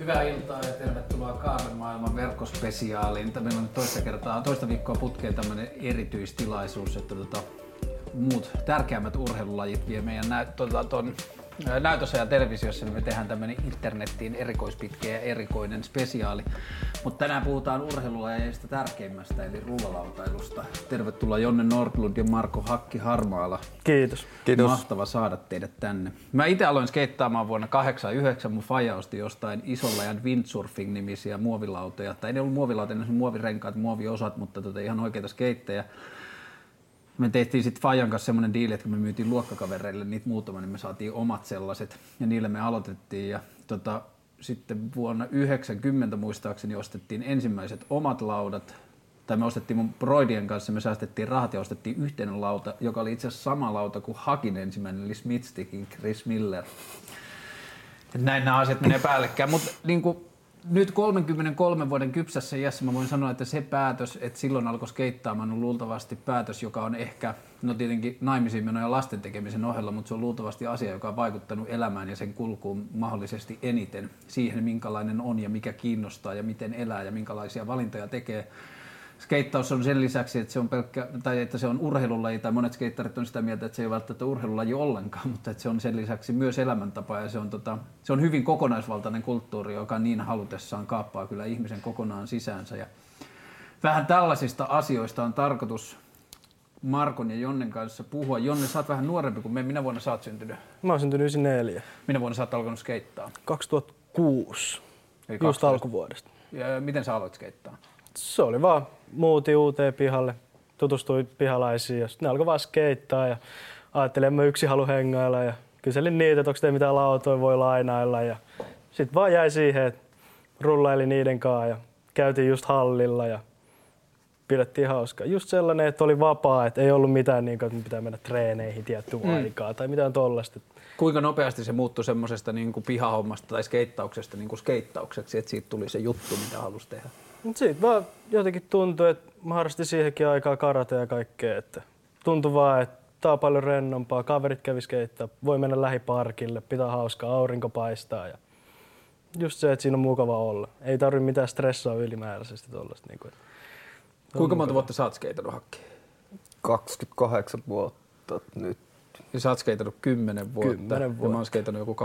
Hyvää iltaa ja tervetuloa Kaaren maailman verkkospesiaaliin. Meillä on toista kertaa, toista viikkoa putkeen tämmöinen erityistilaisuus, että tota, muut tärkeämmät urheilulajit vie meidän nä- tota, ton, näytössä ja televisiossa, niin me tehdään tämmöinen internettiin erikoispitkä ja erikoinen spesiaali. Mutta tänään puhutaan urheilulajeista tärkeimmästä, eli rullalautailusta. Tervetuloa Jonne Nordlund ja Marko Hakki Harmaala. Kiitos. Kiitos. Mahtava saada teidät tänne. Mä itse aloin skeittaamaan vuonna 89. Mun faija osti jostain isolla ja windsurfing-nimisiä muovilautoja. Tai ne ollut muovilautoja, ne muovirenkaat, muoviosat, mutta tota ihan oikeita skeittejä. Me tehtiin sitten Fajan kanssa semmoinen diili, että kun me myytiin luokkakavereille niitä muutama, niin me saatiin omat sellaiset ja niillä me aloitettiin. Ja tota, sitten vuonna 90 muistaakseni ostettiin ensimmäiset omat laudat, tai me ostettiin mun Broidien kanssa, me säästettiin rahat ja ostettiin yhteinen lauta, joka oli itse asiassa sama lauta kuin Hakin ensimmäinen, eli Smithstickin Chris Miller. Et näin nämä asiat menee päällekkäin, mutta niin kuin, nyt 33 vuoden kypsässä iässä mä voin sanoa, että se päätös, että silloin alkoi skeittaamaan, on luultavasti päätös, joka on ehkä, no tietenkin naimisiin meno ja lasten tekemisen ohella, mutta se on luultavasti asia, joka on vaikuttanut elämään ja sen kulkuun mahdollisesti eniten. Siihen, minkälainen on ja mikä kiinnostaa ja miten elää ja minkälaisia valintoja tekee skeittaus on sen lisäksi, että se on, pelkkä, tai että se on urheilulaji, tai monet skeittarit on sitä mieltä, että se ei välttämättä urheilulaji ollenkaan, mutta että se on sen lisäksi myös elämäntapa ja se on, tota, se on hyvin kokonaisvaltainen kulttuuri, joka niin halutessaan kaappaa kyllä ihmisen kokonaan sisäänsä. Ja vähän tällaisista asioista on tarkoitus Markon ja Jonnen kanssa puhua. Jonne, sä oot vähän nuorempi kuin me. Minä vuonna sä oot syntynyt? Mä oon syntynyt 94. Minä vuonna sä oot alkanut skeittaa? 2006. Eli Just 12. alkuvuodesta. Ja miten sä aloit skeittaa? Se oli vaan muuti uuteen pihalle, tutustui pihalaisiin ja sitten ne alkoi vaan skeittaa ja ajattelin, että mä yksi halu hengailla ja kyselin niitä, että onko te mitään lautoja voi lainailla ja sitten vaan jäi siihen, että rullaili niiden kanssa ja käytiin just hallilla ja pidettiin hauskaa. Just sellainen, että oli vapaa, että ei ollut mitään niin kuin, että pitää mennä treeneihin tiettyä mm. aikaa tai mitään tollasta. Kuinka nopeasti se muuttui semmoisesta niin pihahommasta tai skeittauksesta niin kuin skeittaukseksi, että siitä tuli se juttu, mitä halusi tehdä? Mut siitä vaan jotenkin tuntui, että mä harrastin siihenkin aikaa karate ja kaikkea. Että tuntui vaan, että tää on paljon rennompaa, kaverit kävi skeittaa, voi mennä lähiparkille, pitää hauskaa, aurinko paistaa ja just se, että siinä on mukava olla. Ei tarvi mitään stressaa ylimääräisesti tuollaista. Niin kuin, Kuinka monta vuotta sä oot skeitannut hakkiin? 28 vuotta nyt ja sä oot skeitannut 10 vuotta. 10 vuotta. Ja mä oon skeitannut joku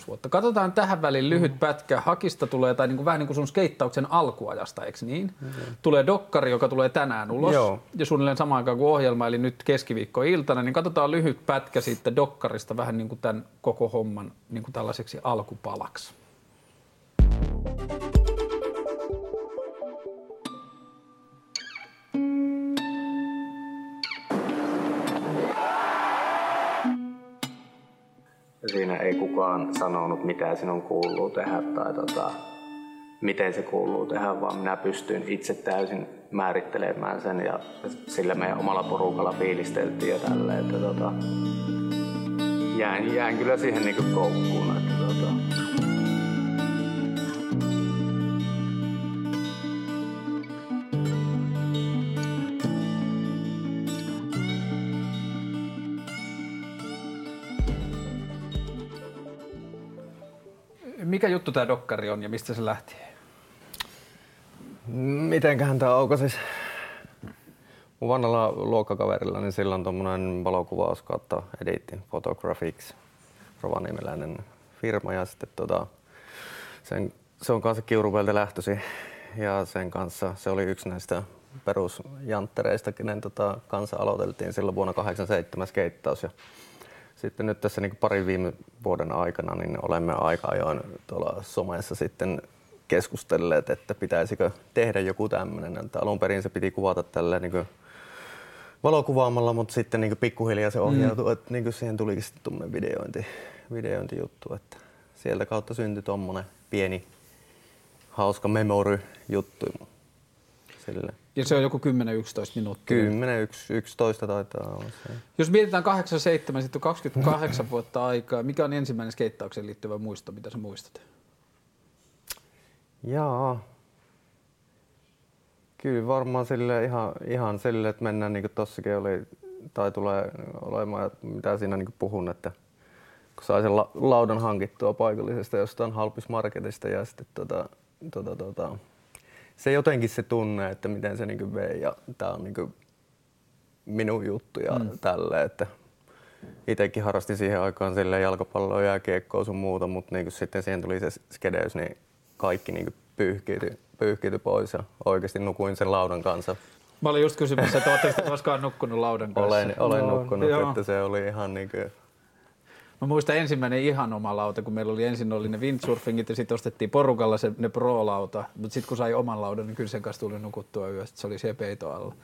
25-26 vuotta. Katsotaan tähän väliin lyhyt mm. pätkä. Hakista tulee, tai niin kuin, vähän niin kuin sun skeittauksen alkuajasta, eikö niin? Mm. Tulee dokkari, joka tulee tänään ulos. Joo. Ja suunnilleen samaan aikaan kuin ohjelma, eli nyt keskiviikko-iltana. Niin katsotaan lyhyt pätkä siitä dokkarista vähän niin kuin tämän koko homman niin kuin tällaiseksi alkupalaksi. Siinä ei kukaan sanonut, mitä sinun kuuluu tehdä tai tota, miten se kuuluu tehdä, vaan minä pystyn itse täysin määrittelemään sen ja sillä meidän omalla porukalla fiilisteltiin ja tälleen, että tota, jään, jään kyllä siihen niin koukkuun. Että tota, Mikä juttu tämä dokkari on ja mistä se lähti? Mitenköhän tämä auko siis? Mun vanhalla luokkakaverilla, niin sillä on tuommoinen valokuvaus kautta editti Photographics, rovaniemeläinen firma ja sitten tota, sen, se on kanssa Kiuruvelta lähtösi ja sen kanssa se oli yksi näistä perusjanttereista, kenen tota, kanssa aloiteltiin silloin vuonna 87 skeittaus ja sitten nyt tässä niin parin viime vuoden aikana niin olemme aika ajoin tuolla somessa sitten keskustelleet, että pitäisikö tehdä joku tämmöinen. Että alun perin se piti kuvata tällä niin valokuvaamalla, mutta sitten niin pikkuhiljaa se ohjautui, mm. että niin siihen tulikin sitten tuommoinen videointi, videointijuttu. Että sieltä kautta syntyi tuommoinen pieni hauska memory-juttu. Sille. Ja se on joku 10-11 minuuttia. 10-11 taitaa olla se. Jos mietitään 87, sitten on 28 vuotta aikaa. Mikä on ensimmäinen skeittaukseen liittyvä muisto, mitä sä muistat? Jaa. Kyllä varmaan sille ihan, ihan sille, että mennään niin kuin tossakin oli, tai tulee olemaan, mitä siinä niin puhun, että kun sai sen la- laudan hankittua paikallisesta jostain halpismarketista ja sitten tota, tota, tota, se jotenkin se tunne, että miten se niinku vei ja tää on niinku minun juttu ja mm. tälle, että itsekin harrastin siihen aikaan sille jalkapalloa ja kiekkoa sun muuta, mutta niinku sitten siihen tuli se skedeys, niin kaikki niinku pyyhkiytyi, pyyhkiytyi pois ja oikeasti nukuin sen laudan kanssa. Mä olin just kysymässä, että oletteko koskaan nukkunut laudan kanssa? Olen, olen No, nukkunut, joo. että se oli ihan niinku, Mä muistan ensimmäinen ihan oma lauta, kun meillä oli ensin oli ne windsurfingit ja sitten ostettiin porukalla se, ne pro-lauta. Mutta sitten kun sai oman laudan, niin kyllä sen kanssa tuli nukuttua yöstä. Se oli se peito alla.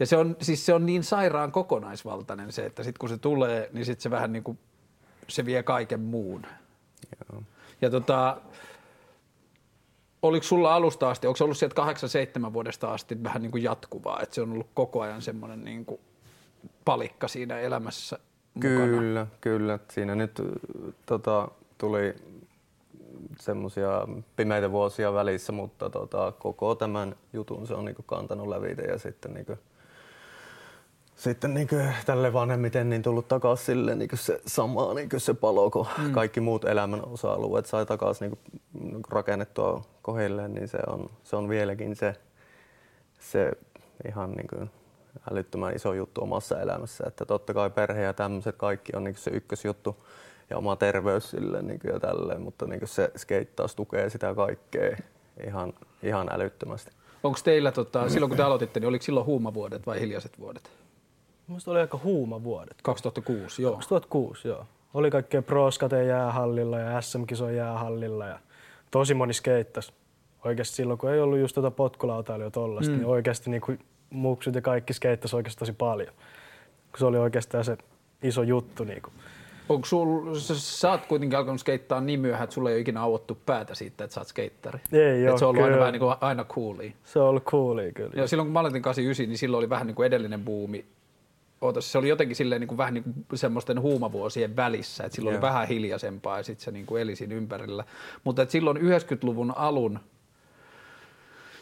Ja se on, siis se on niin sairaan kokonaisvaltainen se, että sitten kun se tulee, niin sitten se vähän niin kuin, se vie kaiken muun. joo. Ja tota, oliko sulla alusta asti, onko se ollut sieltä 8-7 vuodesta asti vähän niin kuin jatkuvaa, että se on ollut koko ajan semmoinen niin kuin palikka siinä elämässä mukana? Kyllä, kyllä. Siinä nyt tota, tuli semmoisia pimeitä vuosia välissä, mutta tota, koko tämän jutun se on niinku kantanut lävitä ja sitten niinku, sitten niinku tälle vanhemmiten niin tullut takaisin sille niinku se sama niinku se palo, kun mm. kaikki muut elämän osa-alueet sai takaisin niinku, niinku rakennettua kohilleen, niin se on, se on vieläkin se, se ihan niinku älyttömän iso juttu omassa elämässä. Että totta kai perhe ja tämmöiset kaikki on niinku se ykkösjuttu ja oma terveys sille niinku ja tälleen, mutta niinku se skeittaus tukee sitä kaikkea ihan, ihan älyttömästi. Onko teillä, tota, silloin kun te aloititte, niin oliko silloin huumavuodet vai hiljaiset vuodet? Musta oli aika huuma vuodet. 2006, joo. 2006, joo. Oli kaikkea proskate jäähallilla ja SM-kisojen jäähallilla ja tosi moni skeittas. Oikeasti silloin, kun ei ollut just tuota potkulautailua tollasta, mm. niin oikeasti niin kuin muksut ja kaikki skeittas oikeasti tosi paljon. Kun se oli oikeastaan se iso juttu. Niin kuin. Onko sul, sä, sä oot kuitenkin alkanut skeittaa niin myöhään, että sulla ei ole ikinä auottu päätä siitä, että sä oot skeittari. Ei Et oo, se on ollut aina vähän niin kuin aina coolia. Se on ollut coolia kyllä. Ja silloin kun mä aloitin 89, niin silloin oli vähän niin kuin edellinen buumi. Ootas, se oli jotenkin silleen niin kuin vähän niin kuin semmoisten huumavuosien välissä, että silloin oli Joo. vähän hiljaisempaa ja sitten se niin kuin eli siinä ympärillä. Mutta että silloin 90-luvun alun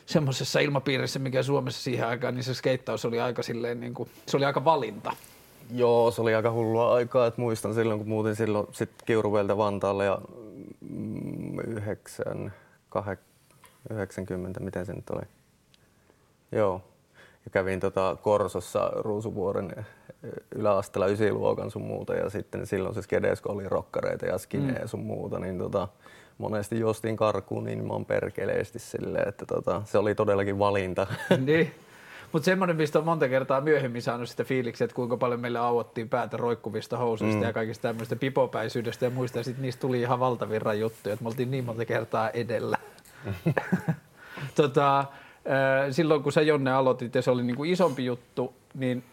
semmoisessa ilmapiirissä, mikä Suomessa siihen aikaan, niin se skeittaus oli aika silleen niin kuin, se oli aika valinta. Joo, se oli aika hullua aikaa, että muistan silloin, kun muutin silloin sit Kiuruvelta Vantaalle ja mm, 9, 90, miten se nyt oli? Joo. Ja kävin tota Korsossa Ruusuvuoren eh, yläasteella ysiluokan sun muuta ja sitten silloin se Skedesko oli rokkareita ja skineä ja sun muuta, niin tota, monesti jostiin karkuun niin mä oon perkeleesti silleen, että tota, se oli todellakin valinta. niin. Mutta semmoinen, mistä on monta kertaa myöhemmin saanut sitä fiiliksiä, että kuinka paljon meille auottiin päätä roikkuvista housuista mm. ja kaikista tämmöistä pipopäisyydestä ja muista, ja sitten niistä tuli ihan valtavirran juttuja, että me oltiin niin monta kertaa edellä. tota, silloin kun sä Jonne aloitit ja se oli niinku isompi juttu, niin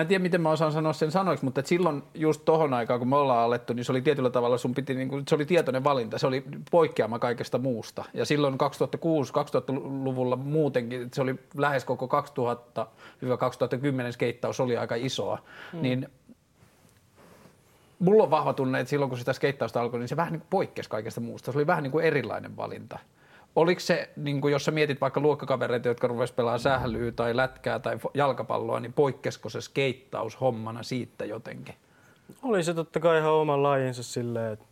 Mä en tiedä, miten mä osaan sanoa sen sanoiksi, mutta silloin just tohon aikaan, kun me ollaan alettu, niin se oli tietyllä tavalla, sun piti, niin kuin, se oli tietoinen valinta, se oli poikkeama kaikesta muusta. Ja silloin 2006-2000-luvulla muutenkin, se oli lähes koko 2000-2010 skeittaus oli aika isoa, mm. niin mulla on vahva tunne, että silloin kun sitä skeittausta alkoi, niin se vähän niin kuin poikkesi kaikesta muusta. Se oli vähän niin kuin erilainen valinta. Oliko se, niin kuin jos sä mietit vaikka luokkakavereita, jotka rupesivat pelaamaan sählyä tai lätkää tai jalkapalloa, niin poikkesko se skeittaus hommana siitä jotenkin? Oli se totta kai ihan oman lajinsa silleen, että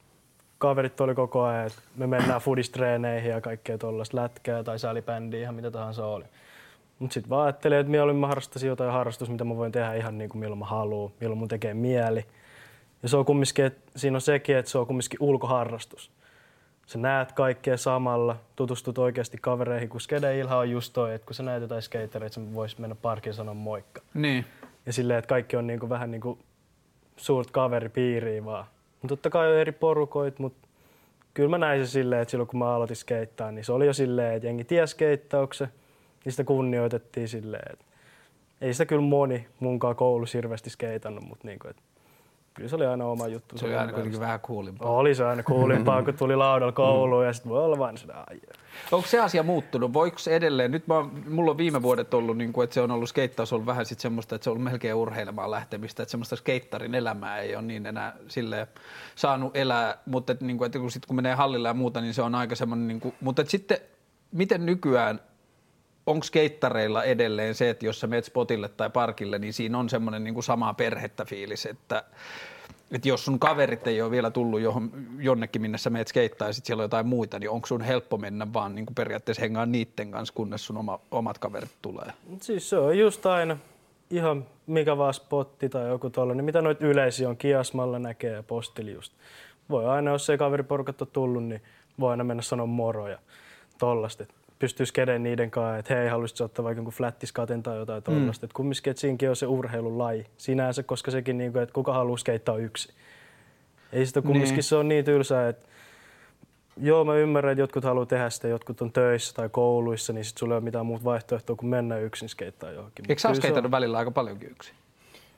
kaverit oli koko ajan, että me mennään foodistreeneihin ja kaikkea tuollaista lätkää tai salibändiä, ihan mitä tahansa oli. Mutta sitten vaan ajattelin, että mieluummin mä jotain harrastusta, mitä mä voin tehdä ihan niin kuin milloin mä haluan, milloin mun tekee mieli. Ja se on kumminkin, että siinä on sekin, että se on kumminkin ulkoharrastus. Sä näet kaikkea samalla, tutustut oikeasti kavereihin, kun skede ilha on just toi, että kun sä näet jotain skatereita, sä vois mennä parkiin sanoa moikka. Niin. Ja silleen, että kaikki on niinku vähän niinku suurt kaveripiiriä vaan. Mutta totta kai on eri porukoit, mutta kyllä mä näin se silleen, että silloin kun mä aloitin skeittaa, niin se oli jo silleen, että jengi ties skeittauksen, niin sitä kunnioitettiin silleen, että ei sitä kyllä moni munkaan koulussa hirveästi skeitannut, mutta niinku, että kyllä se oli aina oma juttu. Se oli aina kuitenkin vähän kuulimpaa. Oli se aina kuulimpaa, kun tuli laudalla kouluun ja sitten voi olla vain sitä ai, Onko se asia muuttunut? Voiko se edelleen? Nyt mä, mulla on viime vuodet ollut, niin kuin, että se on ollut skeittaus ollut vähän sit semmoista, että se on ollut melkein urheilemaan lähtemistä, että semmoista skeittarin elämää ei ole niin enää silleen saanut elää, mutta että, niin kuin, että kun, sit, kun menee hallille ja muuta, niin se on aika semmoinen, niin kuin, mutta että sitten miten nykyään onko skeittareilla edelleen se, että jos sä menet spotille tai parkille, niin siinä on semmoinen niin samaa perhettä fiilis, että että jos sun kaverit ei ole vielä tullut johon, jonnekin, minne sä meet skeittaa ja sit siellä on jotain muita, niin onko sun helppo mennä vaan niin periaatteessa hengaa niitten kanssa, kunnes sun oma, omat kaverit tulee? Siis se on just aina ihan mikä vaan spotti tai joku tollainen, mitä noit yleisiä on, kiasmalla näkee ja postili just. Voi aina, jos ei kaveriporukat ole tullut, niin voi aina mennä sanoa moro ja tollasta. Pystyisi kedeen niiden kanssa, että hei, haluaisit ottaa vaikka jonkun flättiskaten tai jotain tollasta. Mm. kumminkin, että siinäkin on se urheilulaji sinänsä, koska sekin, niin kuin, että kuka haluaa skeittaa yksi. Ei sitä kumminkin niin. se on niin tylsää, että Joo, mä ymmärrän, että jotkut haluaa tehdä sitä, jotkut on töissä tai kouluissa, niin sitten sulla ei ole mitään muuta vaihtoehtoa kuin mennä yksin skeittaa johonkin. Eikö sä ole on... välillä aika paljonkin yksin?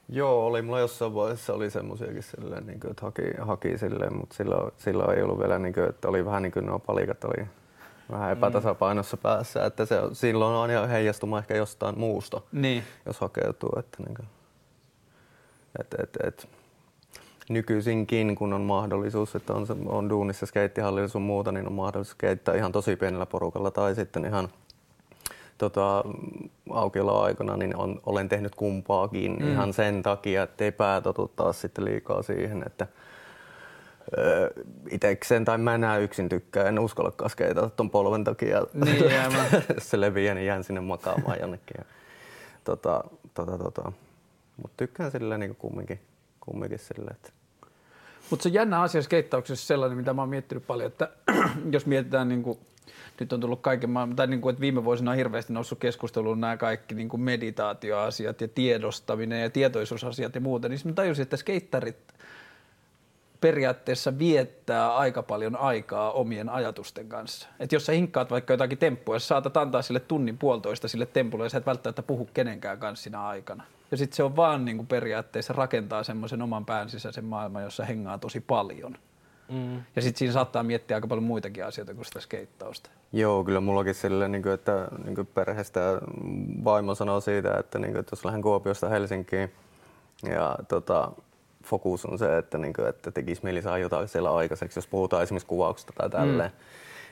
Joo, oli mulla jossain vaiheessa oli semmoisiakin silleen, niin kuin, että haki, haki silleen, mutta silloin, silloin, ei ollut vielä, niin kuin, että oli vähän niin kuin nuo palikat oli vähän mm. epätasapainossa mm. päässä, että se, silloin on aina heijastuma ehkä jostain muusta, niin. jos hakeutuu. Että, niin kuin, et, et, et, nykyisinkin, kun on mahdollisuus, että on, on duunissa skeittihallilla sun muuta, niin on mahdollisuus skeittää ihan tosi pienellä porukalla tai sitten ihan tota, aukioloaikana, niin on, olen tehnyt kumpaakin mm. ihan sen takia, että ei pää taas sitten liikaa siihen, että öö, itekseen tai mä enää yksin tykkää, en uskallakaan skeitata ton polven takia. Niin, se leviää, niin jään sinne makaamaan jonnekin. Ja, tota, tota, tota. Mutta tykkään silleen niin kumminkin, kumminkin silleen, että mutta se jännä asia skeittauksessa sellainen, mitä mä oon miettinyt paljon, että jos mietitään niin kuin, nyt on tullut kaiken maailman, tai niin kuin, että viime vuosina on hirveästi noussut keskusteluun nämä kaikki niin kuin meditaatioasiat ja tiedostaminen ja tietoisuusasiat ja muuta, niin mä tajusin, että skeittarit periaatteessa viettää aika paljon aikaa omien ajatusten kanssa. Että jos sä hinkkaat vaikka jotakin temppua, jos saatat antaa sille tunnin puolitoista sille tempulle ja sä et välttämättä puhu kenenkään kanssa siinä aikana. Ja sitten se on vaan niin kuin periaatteessa rakentaa semmoisen oman pään sisäisen maailman, jossa hengaa tosi paljon. Mm. Ja sitten siinä saattaa miettiä aika paljon muitakin asioita kuin sitä skeittausta. Joo, kyllä mullakin sille, niin kuin, että niin kuin perheestä vaimo sanoo siitä, että, niin kuin, että jos lähden Kuopiosta Helsinkiin ja tota, fokus on se, että, niin kuin, että tekisi mieli saada jotain siellä aikaiseksi, jos puhutaan esimerkiksi kuvauksesta tai tälleen. Mm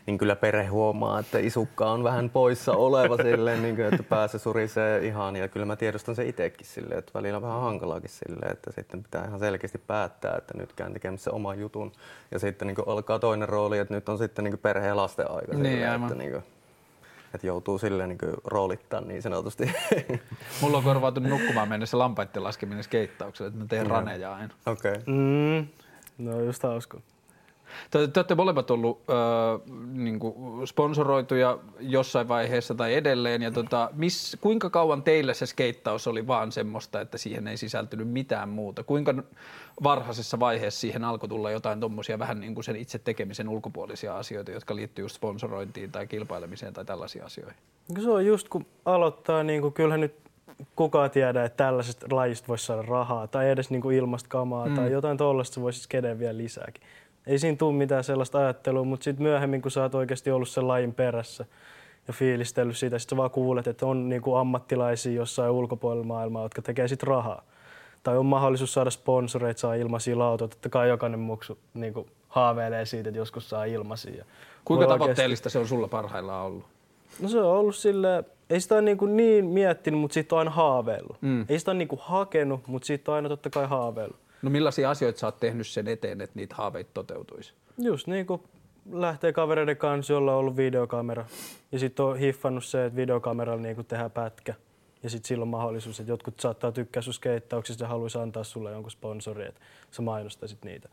niin kyllä perhe huomaa, että isukka on vähän poissa oleva silleen, niin kuin, että pääse surisee ihan. Ja kyllä mä tiedostan se itsekin silleen, että välillä on vähän hankalaakin silleen, että sitten pitää ihan selkeästi päättää, että nyt käyn tekemässä oman jutun. Ja sitten niin kuin, alkaa toinen rooli, että nyt on sitten niin perhe- ja lasten aika. Niin, silleen, että, niin kuin, että joutuu silleen niin roolittaa niin sanotusti. Mulla on korvautunut nukkumaan mennessä lampaiden laskeminen skeittaukselle, että mä teen raneja aina. Okei. Okay. Mm, no just hauska. Te, te olette molemmat ollut äh, niin kuin sponsoroituja jossain vaiheessa tai edelleen. Ja tota, miss, kuinka kauan teillä se skeittaus oli vaan semmoista, että siihen ei sisältynyt mitään muuta? Kuinka varhaisessa vaiheessa siihen alkoi tulla jotain tuommoisia vähän niin kuin sen itse tekemisen ulkopuolisia asioita, jotka liittyy just sponsorointiin tai kilpailemiseen tai tällaisiin asioihin? Se on just kun aloittaa, niin kuin, kyllähän nyt kukaan tiedä, että tällaisesta lajista voisi saada rahaa tai edes niin kuin ilmasta kamaa mm. tai jotain tuollaista voisi skedeen vielä lisääkin ei siinä tule mitään sellaista ajattelua, mutta sitten myöhemmin, kun sä oot oikeasti ollut sen lajin perässä ja fiilistellyt siitä, sitten sä vaan kuulet, että on niin kuin ammattilaisia jossain ulkopuolella maailmaa, jotka tekee sitten rahaa. Tai on mahdollisuus saada sponsoreita, saa ilmaisia lautoja. Totta kai jokainen muksu niin kuin haaveilee siitä, että joskus saa ilmaisia. Kuinka tavoitteellista oikeasti... se on sulla parhaillaan ollut? No se on ollut sille, ei sitä ole niin, kuin niin miettinyt, mutta siitä on aina haaveillut. Mm. Ei sitä ole niin kuin hakenut, mutta siitä on aina totta kai haaveillut. No millaisia asioita sä oot tehnyt sen eteen, että niitä haaveita toteutuisi? Just niin kuin lähtee kavereiden kanssa, jolla on ollut videokamera. Ja sitten on hiffannut se, että videokameralla niin tehdään pätkä. Ja sitten silloin mahdollisuus, että jotkut saattaa tykkää sun skeittauksista ja haluaisi antaa sulle jonkun sponsori, että sä mainostaisit niitä.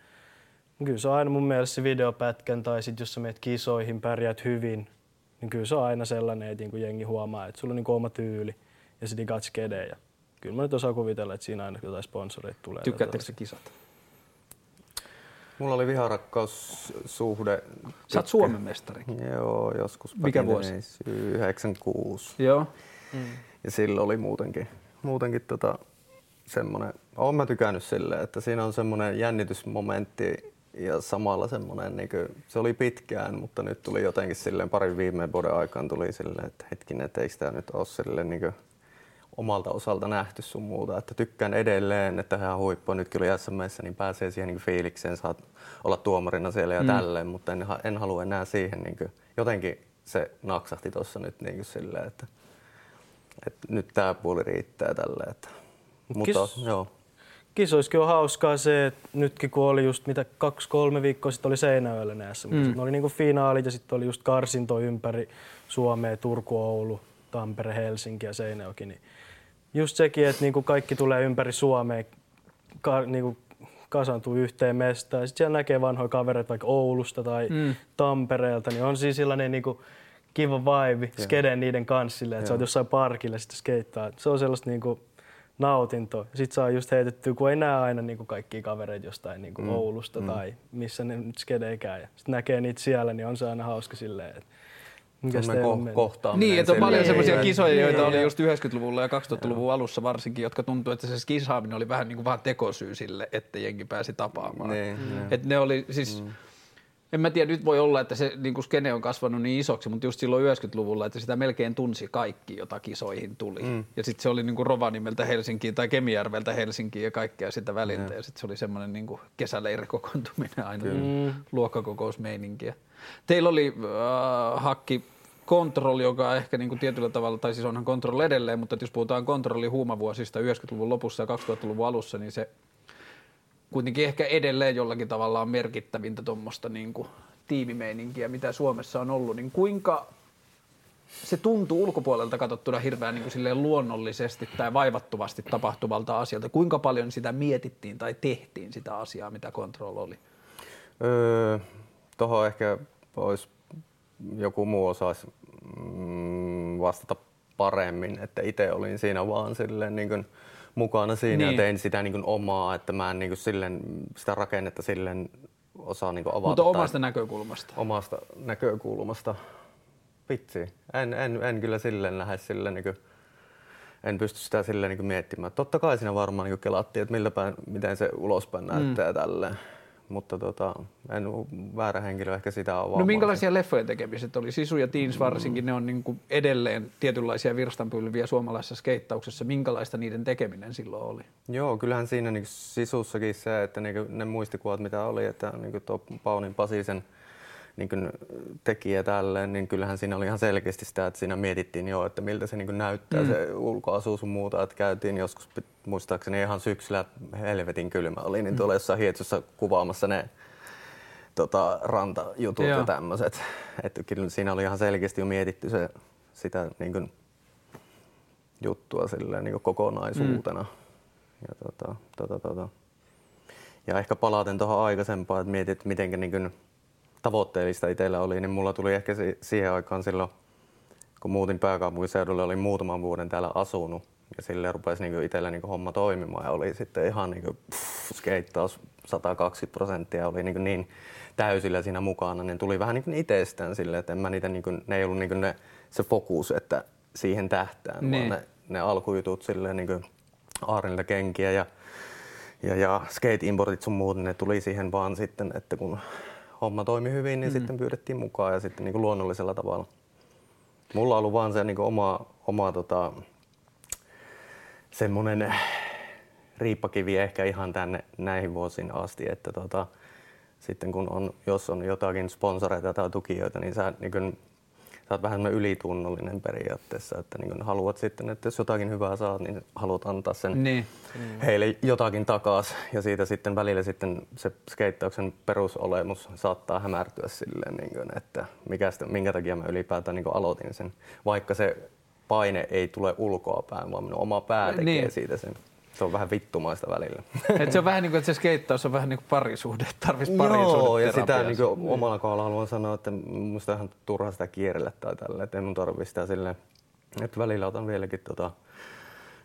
Kyllä se on aina mun mielestä se videopätkän tai sitten jos sä meet kisoihin, pärjäät hyvin, niin kyllä se on aina sellainen, että niin jengi huomaa, että sulla on niin oma tyyli ja sä digaat skedejä kyllä mä nyt osaan kuvitella, että siinä aina jotain sponsoreita tulee. Tykkäättekö se kisat? Mulla oli viharakkaussuhde. Sä oot Suomen mestari. Joo, joskus. Mikä vuosi? 96. Joo. Mm. Ja silloin oli muutenkin, muutenkin tota, semmoinen, oon mä tykännyt silleen, että siinä on semmoinen jännitysmomentti ja samalla semmoinen, niin kuin, se oli pitkään, mutta nyt tuli jotenkin silleen parin viime vuoden aikaan tuli silleen, että hetkinen, että eikö tämä nyt ole silleen niin kuin, omalta osalta nähty sun muuta. Että tykkään edelleen, että hän huippu nytkin oli SMssä, niin pääsee siihen niin fiilikseen, saat olla tuomarina siellä ja mm. tälleen, mutta en, en halua enää siihen. Niin kuin, jotenkin se naksahti tuossa nyt niin kuin silleen, että, että nyt tämä puoli riittää tälle. Että, mutta, Kis- joo. kisoissakin on hauskaa se, että nytkin kun oli just mitä kaksi-kolme viikkoa sitten oli Seinäjoella näissä, mm. ne oli niinku finaalit ja sitten oli just karsinto ympäri Suomea, Turku, Oulu, Tampere, Helsinki ja Seinäjoki. Niin just sekin, että niinku kaikki tulee ympäri Suomea, ka, niinku kasantuu yhteen mestaan. Ja sitten siellä näkee vanhoja kavereita vaikka Oulusta tai mm. Tampereelta, niin on siis sellainen niinku kiva vibe, skede niiden kanssa silleen, että sä oot jossain parkilla sitten skeittaa. Se on sellaista niinku nautinto. Sitten saa just heitettyä, kun ei näe aina niinku kaikkia kavereita jostain niinku mm. Oulusta mm. tai missä ne nyt skedeikään. Ja sitten näkee niitä siellä, niin on se aina hauska silleen, että mikä ko- kohtaaminen. Niin, että on paljon Niin, semmoisia niin, kisoja, joita niin, oli ja- just 90-luvulla ja 2000-luvun alussa varsinkin, jotka tuntuu, että se kisaaminen oli vähän niin kuin vaan tekosyy sille, että jengi pääsi tapaamaan. Niin, niin. Et ne oli siis, mm. en mä tiedä, nyt voi olla, että se niin kuin skene on kasvanut niin isoksi, mutta just silloin 90-luvulla, että sitä melkein tunsi kaikki, jota kisoihin tuli. Mm. Ja sitten se oli niin kuin Rovaniemeltä Helsinkiin tai Kemijärveltä Helsinkiin ja kaikkea sitä väliltä. Ja sitten se oli semmoinen niin kuin kesäleirikokoontuminen aina, mm. luokkakokousmeininkiä. Teillä oli äh, hakki Control, joka ehkä niin kuin tietyllä tavalla, tai siis onhan Control edelleen, mutta jos puhutaan Controlin huumavuosista 90-luvun lopussa ja 2000-luvun alussa, niin se kuitenkin ehkä edelleen jollakin tavalla on merkittävintä tuommoista niin kuin tiimimeininkiä, mitä Suomessa on ollut, niin kuinka se tuntuu ulkopuolelta katsottuna hirveän niin kuin luonnollisesti tai vaivattuvasti tapahtuvalta asialta. Kuinka paljon sitä mietittiin tai tehtiin sitä asiaa, mitä Control oli? Öö, Tuohon ehkä olisi joku muu osaisi mm, vastata paremmin, että itse olin siinä vaan silleen niin kuin mukana siinä niin. Ja tein sitä niin kuin omaa, että mä en niin kuin silleen, sitä rakennetta silleen osaa niin kuin avata. Mutta omasta näkökulmasta. omasta näkökulmasta. Vitsi, en, en, en kyllä silleen lähde silleen niin kuin, en pysty sitä silleen niin kuin miettimään. Totta kai siinä varmaan niin kelattiin, että miltä päin, miten se ulospäin näyttää mm. tälleen. Mutta tota, en väärä henkilö ehkä sitä avaamaan. No minkälaisia leffojen tekemiset oli? Sisu ja Teens varsinkin, ne on niin kuin edelleen tietynlaisia virstanpylviä suomalaisessa skeittauksessa. Minkälaista niiden tekeminen silloin oli? Joo, kyllähän siinä niin sisussakin se, että niin ne muistikuvat mitä oli, että niin tuo Paunin Pasisen niin tekijä tälleen, niin kyllähän siinä oli ihan selkeästi sitä, että siinä mietittiin jo, että miltä se niin näyttää mm. se ulkoasu sun muuta, että käytiin joskus muistaakseni ihan syksyllä helvetin kylmä oli, niin tuolla jossain Hietsussa kuvaamassa ne tota, rantajutut Joo. ja tämmöiset. Että kyllä siinä oli ihan selkeästi jo mietitty se, sitä niin kuin, juttua silleen, niin kokonaisuutena. Mm. Ja, tota, tota, tota. ja ehkä palaten tuohon aikaisempaan, että mietit, että miten niin tavoitteellista itsellä oli, niin mulla tuli ehkä si- siihen aikaan silloin, kun muutin pääkaupunkiseudulle, olin muutaman vuoden täällä asunut ja sille rupesi niin itsellä niin homma toimimaan ja oli sitten ihan niin kuin, pff, skeittaus 120 prosenttia oli niin, niin täysillä siinä mukana, niin tuli vähän niin kuin itsestään silleen, että en mä niitä, niin kuin, ne ei ollut niin kuin ne, se fokus, että siihen tähtään, Niin. vaan ne, ne alkujutut silleen niin kuin Aarinilla kenkiä ja, ja, ja skate-importit sun muut, ne tuli siihen vaan sitten, että kun homma toimi hyvin, niin mm. sitten pyydettiin mukaan ja sitten niin kuin luonnollisella tavalla. Mulla on ollut vaan se niin kuin oma, oma tota, semmoinen riippakivi ehkä ihan tänne näihin vuosiin asti, että tota, sitten kun on, jos on jotakin sponsoreita tai tukijoita, niin sä, niin kun, sä oot vähän ylitunnollinen periaatteessa, että niin haluat sitten, että jos jotakin hyvää saat, niin haluat antaa sen Niin. heille jotakin takas ja siitä sitten välillä sitten se skeittauksen perusolemus saattaa hämärtyä silleen, niin kuin, että mikä sitä, minkä takia mä ylipäätään niin aloitin sen, vaikka se paine ei tule ulkoa päin, vaan minun oma pää tekee Niin. siitä sen. Se on vähän vittumaista välillä. Et se on vähän niin kuin, että se skeittaus on vähän niin kuin parisuhde, tarvitsisi parisuhde Joo, ja sitä niin kuin, omalla kohdalla haluan sanoa, että musta on ihan turha sitä kierrellä tai tällä, että mun tarvitse sitä silleen, että välillä otan vieläkin tota,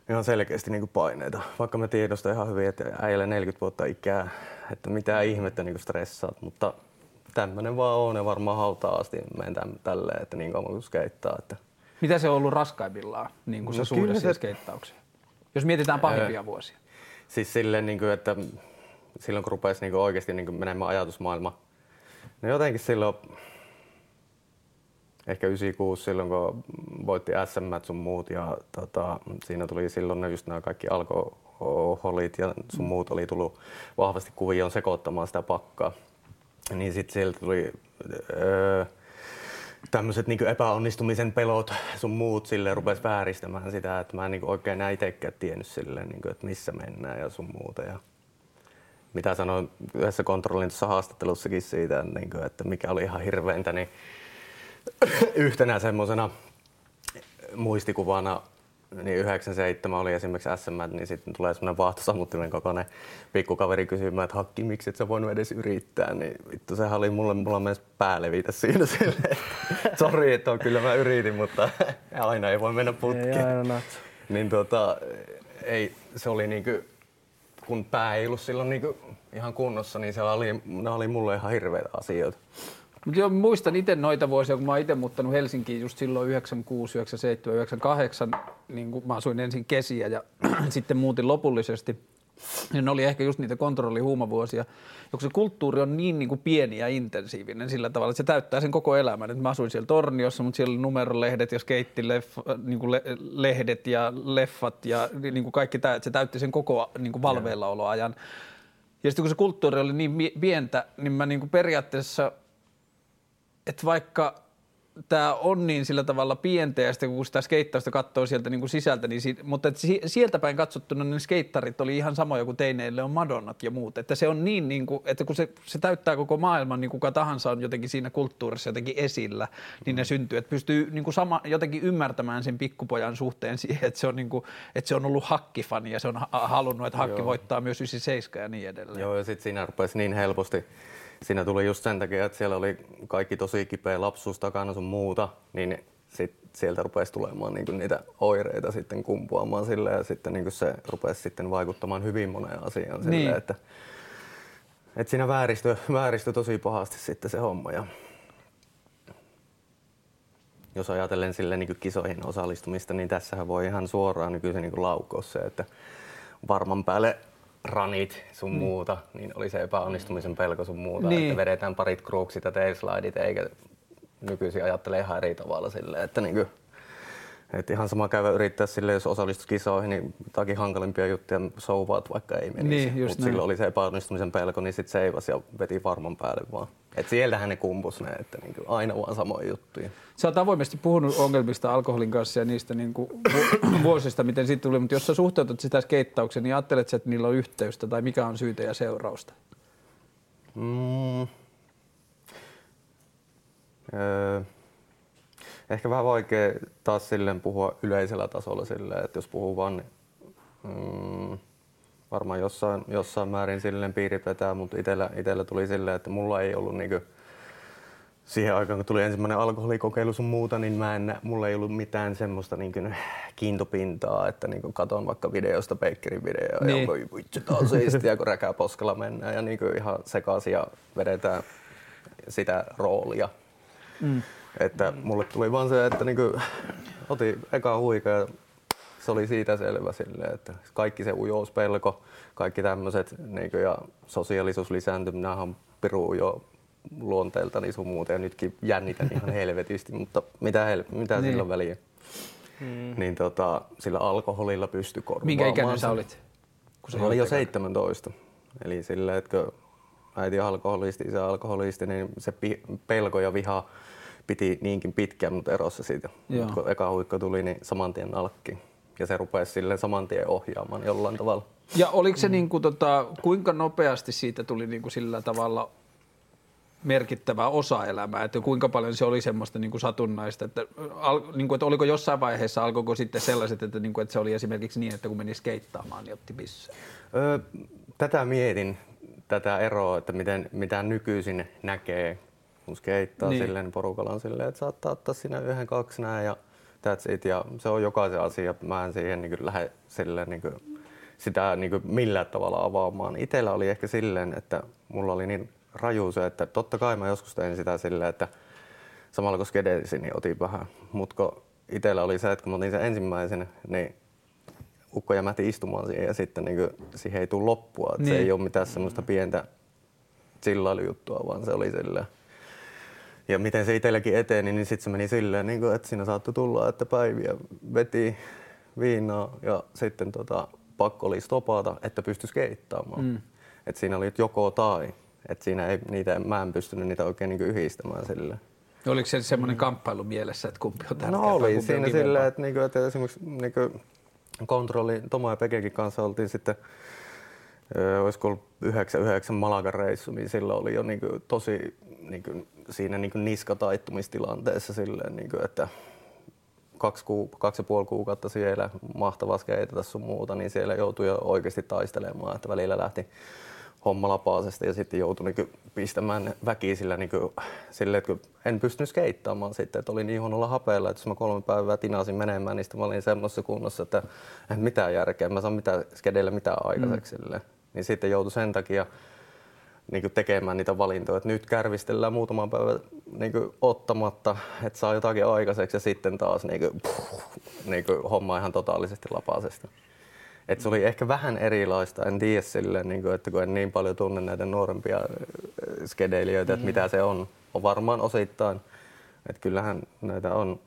ihan selkeästi niin kuin paineita. Vaikka mä tiedostan ihan hyvin, että äijällä 40 vuotta ikää, että mitä ihmettä niin kuin stressaat, mutta tämmöinen vaan on ja varmaan hautaa asti menen tälleen, että niin kauan kuin skeittaa. Että Mitä se on ollut raskaimmillaan, niin kuin se No suhde se- skeittaukseen? Jos mietitään pahimpia vuosia. Siis silleen, niin kuin, että silloin kun rupesi niin kuin oikeasti niin kuin menemään ajatusmaailma, no jotenkin silloin, ehkä 96 silloin kun voitti SM sun muut ja tota, siinä tuli silloin ne just nämä kaikki alkoholit ja sun muut oli tullut vahvasti kuvioon sekoittamaan sitä pakkaa. Niin sitten sieltä tuli öö, tämmöiset niin epäonnistumisen pelot sun muut sille rupes vääristämään sitä, että mä en niin oikein enää itsekään tiennyt silleen, niin kuin, että missä mennään ja sun muuta. Ja mitä sanoin yhdessä kontrollin tuossa haastattelussakin siitä, niin kuin, että mikä oli ihan hirveintä, niin yhtenä semmoisena muistikuvana niin 97 oli esimerkiksi SM, niin sitten tulee semmoinen vaahtosammuttimen kokoinen pikkukaveri kysymään, että Hakki, miksi et sä voinut edes yrittää, niin vittu sehän oli mulle, mulla mennessä päälevitä siinä silleen, sori, että on, kyllä mä yritin, mutta aina ei voi mennä putkeen. Niin tota, ei, se oli niinku, kun pää ei ollut silloin niinku ihan kunnossa, niin se oli, ne oli mulle ihan hirveitä asioita. Mutta muistan itse noita vuosia, kun mä oon itse muuttanut Helsinkiin just silloin 96, 97, 98, niin kun mä asuin ensin kesiä ja sitten muutin lopullisesti. Ja ne oli ehkä just niitä kontrollihuumavuosia, kun se kulttuuri on niin, niin kuin pieni ja intensiivinen sillä tavalla, että se täyttää sen koko elämän. Et mä asuin siellä Torniossa, mutta siellä oli numerolehdet ja skeittilehdet niin kuin lehdet ja leffat ja niin kuin kaikki tämä, että se täytti sen koko niin kuin valveillaoloajan. Ja sitten kun se kulttuuri oli niin pientä, niin mä niin kuin periaatteessa – että vaikka tämä on niin sillä tavalla pientä ja sitten kun sitä skeittausta katsoo sieltä niin kuin sisältä, niin si- mutta että sieltä päin katsottuna ne skeittarit oli ihan samoja kuin teineille on Madonnat ja muut. Että se on niin, niin kuin, että kun se, se täyttää koko maailman, niin kuka tahansa on jotenkin siinä kulttuurissa jotenkin esillä, niin ne syntyy. Että pystyy niin kuin sama, jotenkin ymmärtämään sen pikkupojan suhteen siihen, että se on, niin kuin, että se on ollut hakkifani ja se on halunnut, että hakki Joo. voittaa myös 97 ja niin edelleen. Joo, ja sitten siinä rupesi niin helposti siinä tuli just sen takia, että siellä oli kaikki tosi kipeä lapsuus takana sun muuta, niin sit sieltä rupesi tulemaan niinku niitä oireita sitten kumpuamaan sille ja sitten niinku se rupesi sitten vaikuttamaan hyvin moneen asiaan sille, niin. että, että siinä vääristyi, vääristyi tosi pahasti sitten se homma. Ja jos ajatellen sille niin kisoihin osallistumista, niin tässähän voi ihan suoraan nykyisen niin laukoa se, että varman päälle ranit sun niin. muuta, niin oli se epäonnistumisen pelko sun muuta, niin. että vedetään parit kruuksit ja tailslideit, eikä nykyisin ajattele ihan eri tavalla silleen, että niinku, et ihan sama käydä yrittää sille, jos osallistus kisoihin, niin jotakin hankalimpia juttuja souvaat, vaikka ei menisi. Niin, Mutta silloin oli se epäonnistumisen pelko, niin sitten seivas ja veti varman päälle vaan. Et sieltähän ne kumpus ne, että niinku aina vaan samoja juttuja. Sä oot avoimesti puhunut ongelmista alkoholin kanssa ja niistä niinku vuosista, miten siitä tuli, mutta jos sä suhteutat sitä skeittaukseen, niin ajattelet että niillä on yhteystä tai mikä on syytä ja seurausta? Mm. Öö ehkä vähän vaikea taas silleen puhua yleisellä tasolla silleen, että jos puhuu vaan, niin, mm, varmaan jossain, jossain määrin silleen piirit vetää, mutta itellä, itellä tuli silleen, että mulla ei ollut niinku, siihen aikaan, kun tuli ensimmäinen alkoholikokeilu sun muuta, niin mä en, mulla ei ollut mitään semmoista niin kuin, kiintopintaa, että niin kuin katon vaikka videosta Bakerin videoa niin. ja voi vitsi taas siistiä, kun räkää poskella mennään ja niin kuin ihan sekaisin ja vedetään sitä roolia. Mm. Että mulle tuli vaan se, että niinku, otin eka huika ja se oli siitä selvä silleen, että kaikki se ujouspelko, kaikki tämmöiset niinku, ja sosiaalisuus lisääntyminen on piru jo luonteelta niin sun muuta ja nytkin jännitän ihan helvetisti, mutta mitä, hel- mitä niin. sillä on väliä. Mm. Niin tota, sillä alkoholilla pystyi korvaamaan. Minkä ikäinen sä olit? Kun se oli jo 17. Eli sillä, että äiti alkoholisti, isä alkoholisti, niin se pelko ja viha piti niinkin pitkään mut erossa siitä. Mut kun eka huikko tuli, niin saman tien alkki. Ja se rupesi sille saman tien ohjaamaan jollain tavalla. Ja oliko se mm. niin kuin, tota, kuinka nopeasti siitä tuli niin kuin sillä tavalla merkittävä osa elämää, että kuinka paljon se oli semmoista niin kuin satunnaista, että, al, niin kuin, että oliko jossain vaiheessa, alkoiko sitten sellaiset, että, niin kuin, että se oli esimerkiksi niin, että kun meni skeittaamaan, niin otti missä? Öö, tätä mietin, tätä eroa, että miten, mitä nykyisin näkee kun skeittaa niin. silleen, porukalla on silleen, että saattaa ottaa sinne yhden, kaksi näin ja that's it. Ja se on jokaisen asia. Mä en siihen niin lähde silleen niin kuin, sitä niin kuin millään tavalla avaamaan. Itellä oli ehkä silleen, että mulla oli niin raju se, että totta kai mä joskus tein sitä silleen, että samalla kun skedesi, niin otin vähän. Mutta itsellä oli se, että kun mä otin sen ensimmäisen, niin ukko jämähti istumaan siihen ja sitten niin kuin, siihen ei tule loppua. Niin. Se ei ole mitään semmoista pientä chillailujuttua, vaan se oli silleen, ja miten se itselläkin eteni, niin sitten se meni silleen, niin kuin, että siinä saattoi tulla, että päiviä veti viinaa ja sitten tota, pakko oli stopata, että pystyisi keittämään. Mm. Et siinä oli joko tai. Et siinä ei, niitä, mä en pystynyt niitä oikein niin yhdistämään sille. Oliko se semmoinen kamppailu mielessä, että kumpi on tärkeää? No oli siinä silleen, että, niinku, että esimerkiksi niinku, kontrolli Tomo ja Pekekin kanssa oltiin sitten öö, olisiko ollut 99 Malagan reissu, niin silloin oli jo niin kuin, tosi niin kuin, siinä niin kuin niskataittumistilanteessa silleen, niin kuin, että kaksi, kuu, kaksi ja puoli kuukautta siellä mahtavaa skeitata sun muuta, niin siellä joutui jo oikeasti taistelemaan, että välillä lähti homma lapaasesta ja sitten joutui niin pistämään väkiä sillä, niin kuin, sille, että en pystynyt skeittaamaan sitten, että oli niin huonolla hapeella, että jos mä kolme päivää tinasin menemään, niin sitten mä olin semmoisessa kunnossa, että en mitään järkeä, mä saan mitään skedeillä mitään aikaiseksi. Mm. Niin sitten joutui sen takia niin kuin tekemään niitä valintoja. että nyt kärvistellään muutaman päivän niin kuin ottamatta, että saa jotakin aikaiseksi ja sitten taas niin kuin, puh, niin kuin homma ihan totaalisesti lapasesta. Et se oli ehkä vähän erilaista, en tiedä silleen, niin kuin, että kun en niin paljon tunne näitä nuorempia äh, skedeilijöitä, että mm. mitä se on. On varmaan osittain, että kyllähän näitä on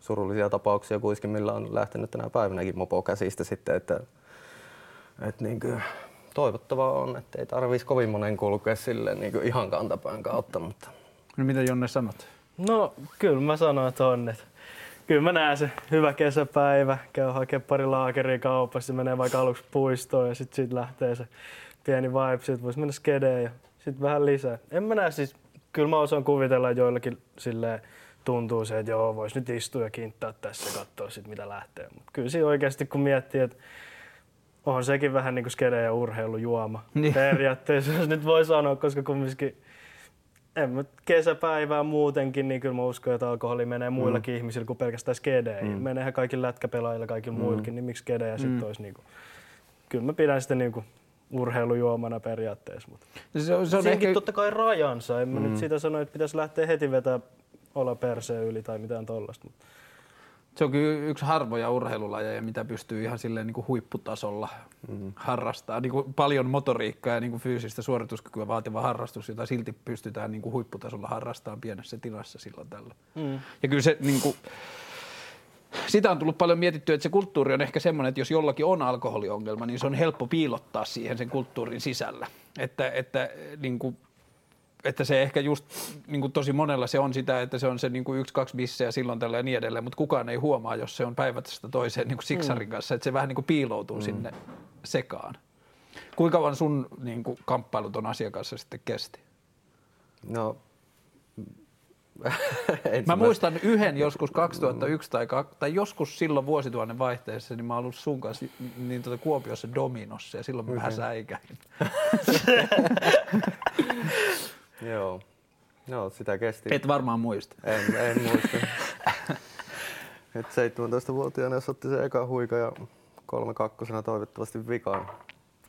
surullisia tapauksia kuitenkin, millä on lähtenyt tänä päivänäkin mopo käsistä sitten, että, että niin kuin, toivottavaa on, että ei tarvitsisi kovin monen kulkea silleen niin kuin ihan kantapään kautta. Mutta... No mitä Jonne sanot? No kyllä mä sanoin, että on. Että kyllä mä näen se hyvä kesäpäivä, käy hakemaan pari laakeria kaupassa, menee vaikka aluksi puistoon ja sitten siitä lähtee se pieni vibe, sitten voisi mennä skedeen ja sitten vähän lisää. En mä näe siis, kyllä mä osaan kuvitella, että joillakin silleen tuntuu se, että joo, voisi nyt istua ja kinttää tässä ja katsoa sit, mitä lähtee. Mut kyllä siinä oikeasti kun miettii, että on sekin vähän niin kuin skede ja urheilujuoma niin. periaatteessa, jos nyt voi sanoa, koska kumminkin en mä kesäpäivää muutenkin, niin kyllä mä uskon, että alkoholi menee muillakin mm. ihmisillä kuin pelkästään skede. Mm. Meneehän kaikilla lätkäpelaajilla kaikilla mm. muillakin, niin miksi skede ja sitten mm. olisi niin kuin, kyllä mä pidän sitä niin kuin urheilujuomana periaatteessa. Mutta se on, se on ehkä... totta kai rajansa. En mä mm. nyt sitä sano, että pitäisi lähteä heti vetää olla perseen yli tai mitään tollasta. Mutta se on kyllä yksi harvoja urheilulajeja, mitä pystyy ihan silleen niin kuin huipputasolla mm. harrastaa. Niin kuin paljon motoriikkaa ja niin kuin fyysistä suorituskykyä vaativa harrastus, jota silti pystytään niin kuin huipputasolla harrastamaan pienessä tilassa silloin tällä. Mm. Ja kyllä se niin kuin, sitä on tullut paljon mietittyä, että se kulttuuri on ehkä semmoinen, että jos jollakin on alkoholiongelma, niin se on helppo piilottaa siihen sen kulttuurin sisällä. Että, että niin kuin että se ehkä just niin kuin tosi monella se on sitä, että se on se niin kuin yksi, kaksi bissejä silloin tällä ja niin edelleen, mutta kukaan ei huomaa, jos se on päivästä toiseen niin kuin siksarin mm. kanssa, että se vähän niin kuin piiloutuu mm. sinne sekaan. Kuinka kauan sun niin kuin, kamppailut on asiakassa sitten kesti? No, Mä muistan yhden joskus 2001 tai, tai joskus silloin vuosituhannen vaihteessa, niin mä oon ollut sun kanssa niin tuota Kuopiossa Dominossa ja silloin mä vähän säikäin. Joo. Joo, sitä kesti. Et varmaan muista. En, en muista. Et 17-vuotiaana jos otti se eka huika ja kolme kakkosena toivottavasti vikaan,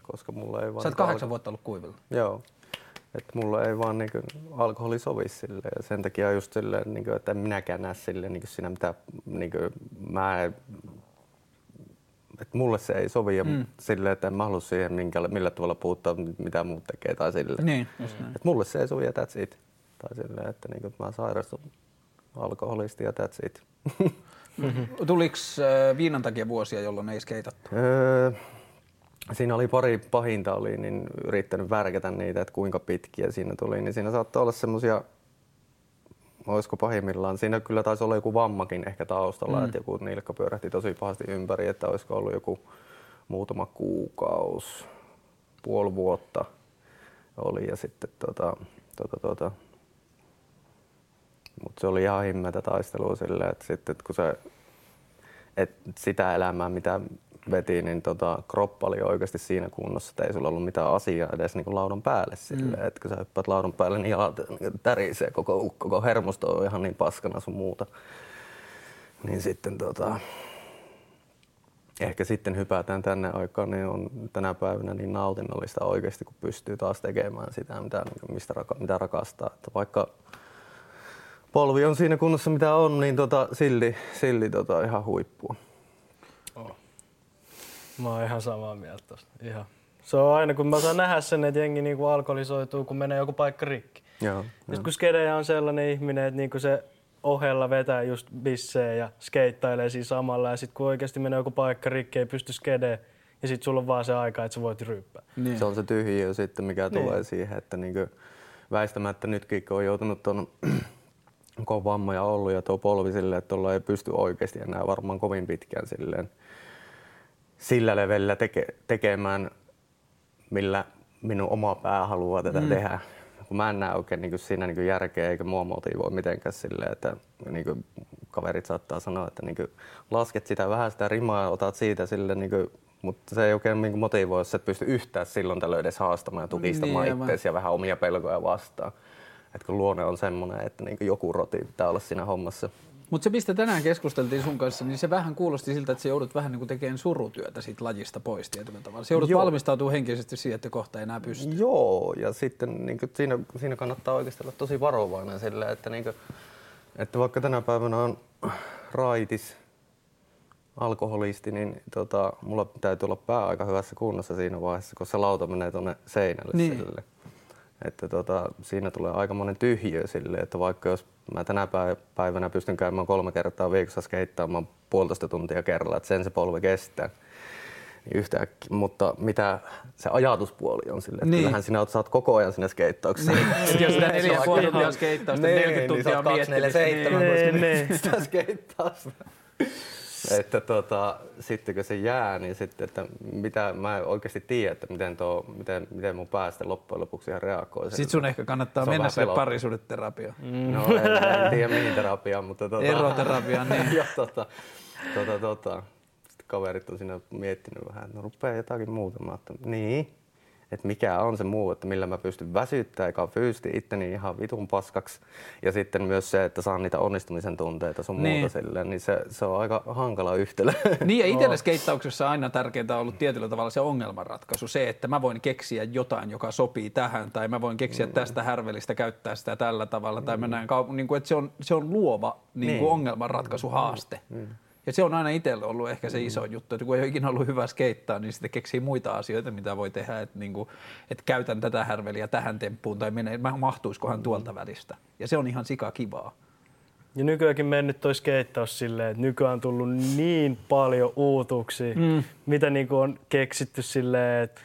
koska mulla ei vaan... Sä oot kahdeksan alko- vuotta ollut kuivilla. Joo. Et mulla ei vaan niinku alkoholi sovi sille ja sen takia just silleen, niinku, että en minäkään näe silleen niinku siinä mitä niinku, mä että mulle se ei sovi ja mm. silleen, että en mä halua siihen minkä, millä tavalla puuttua, mitä muut tekee tai silleen. Niin, just näin. Että mulle se ei sovi ja that's it. Tai silleen, että niin kuin, mä sairastun alkoholisti ja that's it. Mm-hmm. Tuliko äh, viinan takia vuosia, jolloin ei skeitattu? Öö, siinä oli pari pahinta, oli niin yrittänyt värkätä niitä, että kuinka pitkiä siinä tuli, niin siinä saattoi olla semmoisia olisiko pahimmillaan. Siinä kyllä taisi olla joku vammakin ehkä taustalla, mm. että joku nilkka pyörähti tosi pahasti ympäri, että olisiko ollut joku muutama kuukaus, puoli vuotta oli ja sitten tota, tota, tota, mutta se oli ihan himmetä taistelua silleen, että sitten kun se, et sitä elämää, mitä veti, niin tota, kroppa oli oikeasti siinä kunnossa, että ei sulla ollut mitään asiaa edes niin kuin laudan päälle. Sille. Mm. että kun sä hyppäät laudan päälle, niin jalat niin tärisee, koko, koko hermosto on ihan niin paskana sun muuta. Niin sitten tota, ehkä sitten hypätään tänne aikaan, niin on tänä päivänä niin nautinnollista oikeasti, kun pystyy taas tekemään sitä, mitä, mistä raka, mitä rakastaa. Että vaikka polvi on siinä kunnossa, mitä on, niin tota, silti, silti tota, ihan huippua. Mä oon ihan samaa mieltä tosta. Ihan. Se on aina, kun mä saan nähdä sen, että jengi niinku alkoholisoituu, kun menee joku paikka rikki. Joo, jo. kun skedeja on sellainen ihminen, että niinku se ohella vetää just bissejä ja skeittailee siinä samalla. Ja sitten kun oikeasti menee joku paikka rikki, ei pysty skedeen, ja sitten sulla on vaan se aika, että sä voit ryppää. Niin. Se on se tyhjiö sitten, mikä niin. tulee siihen, että niinku väistämättä nytkin, kun on joutunut tuon kun on vammoja ollut ja tuo polvi silleen, että ei pysty oikeasti enää varmaan kovin pitkään silleen sillä levelillä teke, tekemään millä minun oma pää haluaa tätä mm. tehdä. Kun mä en näe oikein niin siinä niin järkeä eikä mua motivoi mitenkään silleen, että niin kuin kaverit saattaa sanoa, että niin kuin lasket sitä vähän sitä rimaa ja otat siitä sille niin kuin mutta se ei oikein niin motivoi, jos et pysty yhtään silloin tällöin edes haastamaan ja tukistamaan niin, itseäsi ja vähän omia pelkoja vastaan. Et kun luonne on semmoinen, että niin joku roti pitää olla siinä hommassa. Mutta se, mistä tänään keskusteltiin sun kanssa, niin se vähän kuulosti siltä, että se joudut vähän niin kuin tekemään surutyötä siitä lajista pois tietyllä tavalla. Se joudut Joo. valmistautumaan henkisesti siihen, että kohta ei enää pysty. Joo, ja sitten niin kuin siinä, siinä kannattaa oikeasti olla tosi varovainen sillä, että, niin kuin, että vaikka tänä päivänä on raitis, alkoholisti, niin tota, mulla täytyy olla pää aika hyvässä kunnossa siinä vaiheessa, kun se lauta menee tuonne seinälle niin. sille. Että tota, siinä tulee aika monen tyhjiö sille, että vaikka jos mä tänä päivänä pystyn käymään kolme kertaa viikossa skeittaamaan puolitoista tuntia kerralla, että sen se polvi kestää, niin yhtäkkiä. Mutta mitä se ajatuspuoli on sille, että niin. kyllähän sinä saat koko ajan sinne skeittauksessa. Niin. jos sitä neljä ja puoli tuntia skeittausta, niin, 40 tuntia on miettimistä. Niin, niin. sitä skeittausta että tota, sitten kun se jää, niin sitten, että mitä mä en oikeasti tiedä, että miten, tuo, miten, miten mun päästä loppujen lopuksi ihan reagoi. Sitten sun ehkä kannattaa mennä sille parisuudeterapiaan. Mm. No en, en tiedä mihin terapiaan, mutta... Tota, Eroterapiaan, niin. jo, tota, tota, tota. Sitten kaverit on siinä miettinyt vähän, että no rupeaa jotakin muuta. Mä että niin, että mikä on se muu, että millä mä pystyn väsyttämään eikä fyysisesti itteni ihan vitun paskaksi. Ja sitten myös se, että saan niitä onnistumisen tunteita sun niin. muuta silleen, niin se, se on aika hankala yhtälö. Niin ja itselle skeittauksessa aina tärkeintä on ollut tietyllä tavalla se ongelmanratkaisu. Se, että mä voin keksiä jotain, joka sopii tähän, tai mä voin keksiä mm. tästä härvelistä käyttää sitä tällä tavalla, tai mm. mä näen, niin kuin, että se on, se on luova niin kuin niin. ongelmanratkaisuhaaste. Mm. Ja se on aina itselle ollut ehkä se iso mm. juttu, että kun ei ole ikinä ollut hyvä skeittaa, niin sitten keksii muita asioita, mitä voi tehdä, että, niin kuin, että käytän tätä härveliä tähän temppuun tai menee, mahtuisikohan mm. tuolta välistä. Ja se on ihan sika kivaa. Ja nykyäänkin mennyt toi skeittaus silleen, että nykyään on tullut niin paljon uutuuksia, mm. mitä niin kuin on keksitty silleen, että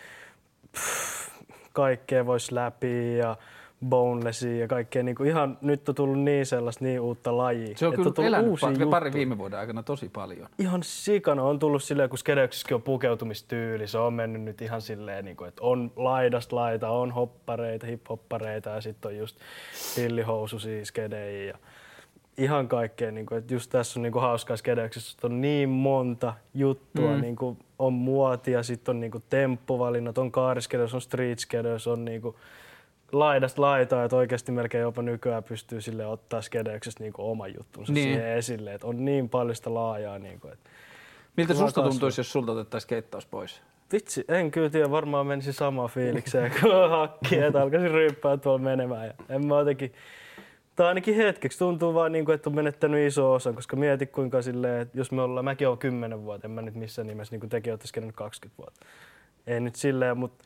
pff, kaikkea voisi läpi ja bonelessia ja kaikkea. Niin kuin ihan, nyt on tullut niin sellaista niin uutta lajia. Se on kyllä on elänyt pari, pari viime vuoden aikana tosi paljon. Ihan sikana on tullut silleen, kun skedeuksissakin on pukeutumistyyli. Se on mennyt nyt ihan silleen, niin kuin, että on laidasta laita, on hoppareita, hip-hoppareita ja sitten on just pillihoususia skedejä. Ja ihan kaikkea. Niin kuin, että just tässä on niin kuin hauskaa skedeuksissa, on niin monta juttua. Mm. Niin kuin, on muotia, sitten on niin kuin temppuvalinnat, on kaariskedeys, on street on niin kuin, laidasta laitaa, että oikeasti melkein jopa nykyään pystyy sille ottaa skedeyksestä niin oman juttunsa niin. siihen esille. Että on niin paljon sitä laajaa. Niin kuin, että Miltä susta tuntuisi, jos sulta otettaisiin keittaus pois? Vitsi, en kyllä tiedä, varmaan menisi samaan fiilikseen kuin hakki, että alkaisin ryppää tuolla menemään. Ja en mä jotenkin, tai ainakin hetkeksi tuntuu vaan niin kuin, että on menettänyt iso osa, koska mieti kuinka silleen, että jos me ollaan, mäkin olen 10 vuotta, en mä nyt missään nimessä, niin kuin tekin olette 20 vuotta. Ei nyt silleen, mutta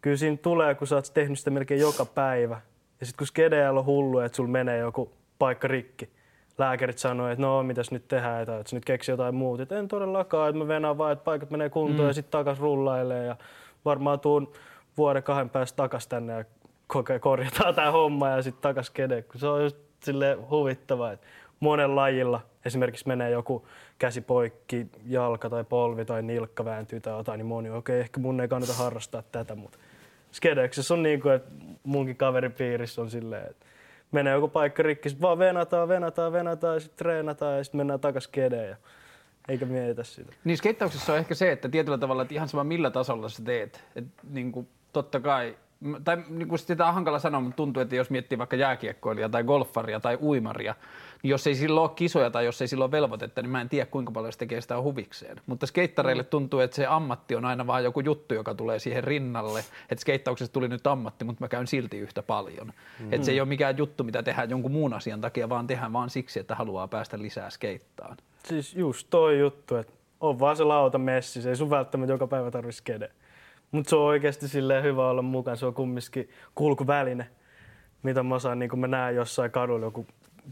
kyllä siinä tulee, kun sä oot tehnyt sitä melkein joka päivä. Ja sitten kun skedeellä on hullu, että sulla menee joku paikka rikki. Lääkärit sanoo, että no mitäs nyt tehdään, että nyt keksi jotain muuta. Että en todellakaan, että mä venään vaan, että paikat menee kuntoon mm. ja sitten takas rullailee. Ja varmaan tuun vuoden kahden päästä takas tänne ja korjataan tämä homma ja sitten takas skede. Se on just silleen huvittavaa, että monen lajilla esimerkiksi menee joku käsi poikki, jalka tai polvi tai nilkka vääntyy tai jotain, niin moni, okei, okay, ehkä mun ei kannata harrastaa tätä, mutta skedeksessä on niin kuin, että munkin kaveripiirissä on silleen, että menee joku paikka rikki, sit vaan venataan, venataan, venataan sitten treenataan ja sitten mennään takas skedeen ja eikä mietitä sitä. Niin skeittauksessa on ehkä se, että tietyllä tavalla, että ihan sama millä tasolla sä teet, että niin kuin, totta kai tai niin kuin sitä on hankala sanoa, mutta tuntuu, että jos miettii vaikka jääkiekkoilijaa tai golfaria tai uimaria, jos ei silloin ole kisoja tai jos ei silloin ole velvoitetta, niin mä en tiedä kuinka paljon se tekee sitä huvikseen. Mutta skeittareille tuntuu, että se ammatti on aina vaan joku juttu, joka tulee siihen rinnalle. Että skeittauksesta tuli nyt ammatti, mutta mä käyn silti yhtä paljon. Mm. Että se ei ole mikään juttu, mitä tehdään jonkun muun asian takia, vaan tehdään vaan siksi, että haluaa päästä lisää skeittaan. Siis just toi juttu, että on vaan se lauta messi, se ei sun välttämättä joka päivä tarvitse skede. Mutta se on oikeasti silleen hyvä olla mukana, se on kumminkin kulkuväline, mitä mä osaan, niin kun mä näen jossain kadulla joku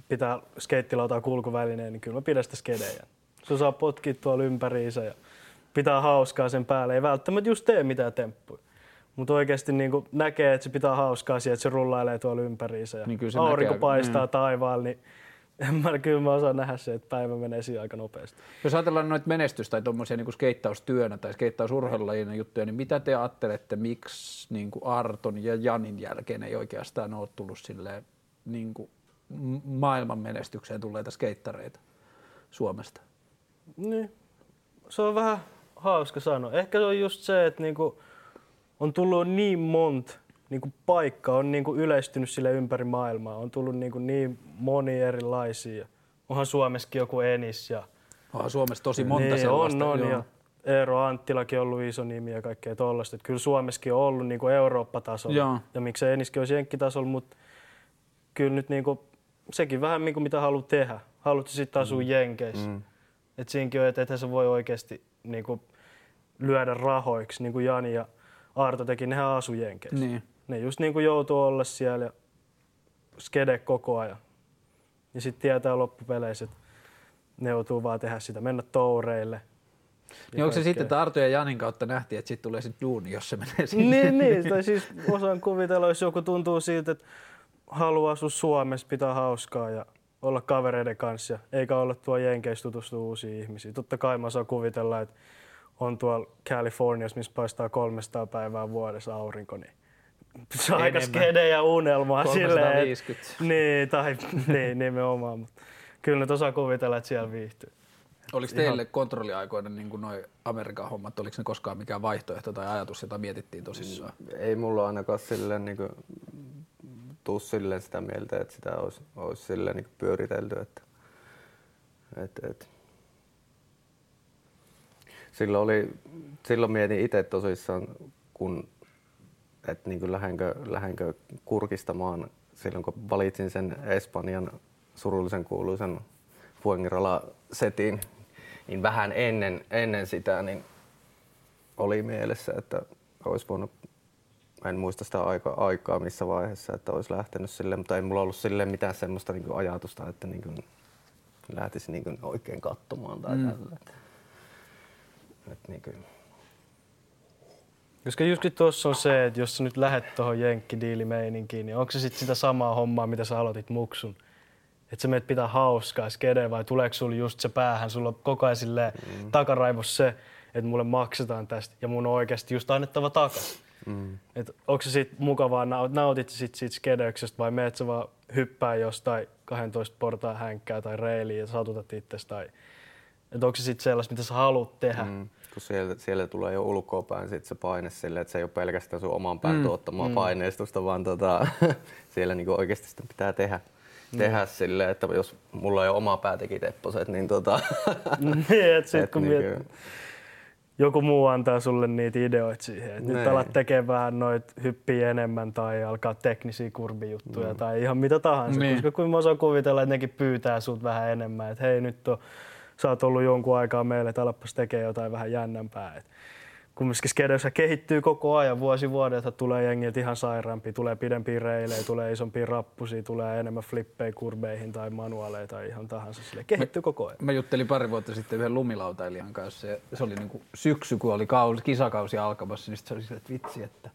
pitää skeittilautaa kulkuvälineen, niin kyllä mä pidän sitä skedejä. Se saa potkia tuolla ympäriinsä ja pitää hauskaa sen päälle. Ei välttämättä just tee mitään temppuja. Mutta oikeasti niin näkee, että se pitää hauskaa siihen, että se rullailee tuolla ympäriinsä. Ja niin aurinko näkee. paistaa mm. taivaalla, niin en mä, kyllä mä osaan nähdä se, että päivä menee siinä aika nopeasti. Jos ajatellaan noita menestystä tai tuommoisia niin skeittaustyönä tai skeittausurheilulajien juttuja, niin mitä te ajattelette, miksi niin kuin Arton ja Janin jälkeen ei oikeastaan ole tullut silleen, niin kuin maailman menestykseen tulleita skeittareita Suomesta? Niin. Se on vähän hauska sanoa. Ehkä se on just se, että niinku on tullut niin monta niinku paikka on niinku yleistynyt sille ympäri maailmaa. On tullut niinku niin moni erilaisia. Onhan Suomessakin joku Enis ja... Onhan Suomessa tosi monta niin, sellaista. On, on, ja Eero Anttilakin on ollut iso nimi ja kaikkea tollaista. Että kyllä Suomessakin on ollut niinku Eurooppa-tasolla. Joo. Ja miksei Eniskin olisi jenkkitasolla, mutta kyllä nyt niinku, sekin vähän niinku mitä haluat tehdä. Haluat sitten asua mm. Jenkeissä. Mm. Et siinäkin on, että ethän se voi oikeasti niinku, lyödä rahoiksi, niin kuin Jani ja Arto teki, nehän asu Jenkeissä. Niin. Ne just niin kuin joutuu olla siellä ja skede koko ajan. Ja sitten tietää loppupeleissä, että ne joutuu vaan tehdä sitä, mennä toureille. Niin onko se sitten, että Arto ja Janin kautta nähtiin, että sitten tulee sitten duuni, jos se menee sinne? Niin, niin. Tai siis osaan kuvitella, jos joku tuntuu siltä, että haluaa asua Suomessa, pitää hauskaa ja olla kavereiden kanssa, eikä olla tuo Jenkeissä tutustua uusiin ihmisiin. Totta kai mä saan kuvitella, että on tuolla Californiassa, missä paistaa 300 päivää vuodessa aurinko, niin se on aika skede ja unelmaa 350. silleen. Niin, tai niin, nimenomaan. Mutta kyllä nyt osaa kuvitella, että siellä viihtyy. Oliko teille Ihan... kontrolliaikoina niin kuin noi Amerikan hommat, oliko ne koskaan mikään vaihtoehto tai ajatus, jota mietittiin tosissaan? Ei mulla ainakaan silleen niin kuin, tuu silleen sitä mieltä, että sitä olisi, olisi silleen niin pyöritelty. Että, että, että silloin, oli, silloin mietin itse tosissaan, kun, että niin lähdenkö, lähdenkö kurkistamaan silloin, kun valitsin sen Espanjan surullisen kuuluisen Fuengirola-setin, niin vähän ennen, ennen sitä niin oli mielessä, että olisi voinut, en muista sitä aika, aikaa missä vaiheessa, että olisi lähtenyt sille, mutta ei mulla ollut sille mitään semmoista niin ajatusta, että niin kuin lähtisi niin oikein katsomaan tai mm. tällä. Et niin kuin. Koska just tuossa on se, että jos sä nyt lähet tuohon jenkkidiilimeininkiin, niin onko se sitten sitä samaa hommaa, mitä sä aloitit muksun? Että sä meet pitää hauskaa skede vai tuleeko sulla just se päähän, sulla on koko ajan mm. takaraivos se, että mulle maksetaan tästä ja mun on oikeasti just annettava takas. Mm. Et onko se sitten mukavaa, nautit sit siitä skedeyksestä vai meet sä vaan hyppää jostain 12 portaan hänkkää tai reiliä ja satutat itsestä tai että onko se sitten sellaista, mitä sä haluat tehdä. Mm kun siellä, siellä tulee jo ulkoapäin sit se paine sille, että se ei ole pelkästään sun oman pään mm. tuottamaa mm. paineistusta, vaan tota, siellä niinku oikeasti sitä pitää tehdä. Mm. tehdä silleen, että jos mulla ei ole oma pää teki tepposet, niin tota... niin, että sit et kun niinku... miet... joku muu antaa sulle niitä ideoita siihen, että nyt alat tekemään noit hyppiä enemmän tai alkaa teknisiä kurbijuttuja mm. tai ihan mitä tahansa. Niin. Koska kun mä osaan kuvitella, että nekin pyytää sut vähän enemmän, että hei nyt on sä oot ollut jonkun aikaa meille, että alapas tekee jotain vähän jännämpää. Et kumminkin skedeissä kehittyy koko ajan vuosi vuodelta, tulee jengiltä ihan sairaampi, tulee pidempiä reilejä, tulee isompia rappusia, tulee enemmän flippejä kurbeihin tai manuaaleja tai ihan tahansa. Sille kehittyy mä, koko ajan. Mä juttelin pari vuotta sitten yhden lumilautailijan kanssa. Se, se oli niin kuin syksy, kun oli kausi, kisakausi alkamassa, niin se oli sille, että vitsi, että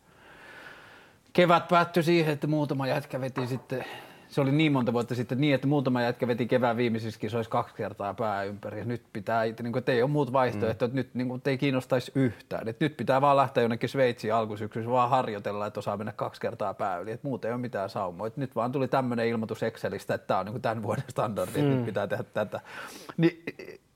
kevät päättyi siihen, että muutama jätkä veti sitten se oli niin monta vuotta sitten niin, että muutama jätkä veti kevään viimeisissä kisoissa kaksi kertaa pää ympäri. Ja nyt pitää, niin kuin, että ei ole muut vaihtoehtoja, mm. että nyt niin kuin, ei kiinnostaisi yhtään. Että nyt pitää vaan lähteä jonnekin Sveitsiin alkusyksyssä, vaan harjoitella, että osaa mennä kaksi kertaa pää yli. Että muuten ei ole mitään saumoa. Että nyt vaan tuli tämmöinen ilmoitus Excelistä, että tämä on niin kuin tämän vuoden standardi, mm. että nyt pitää tehdä tätä. Niin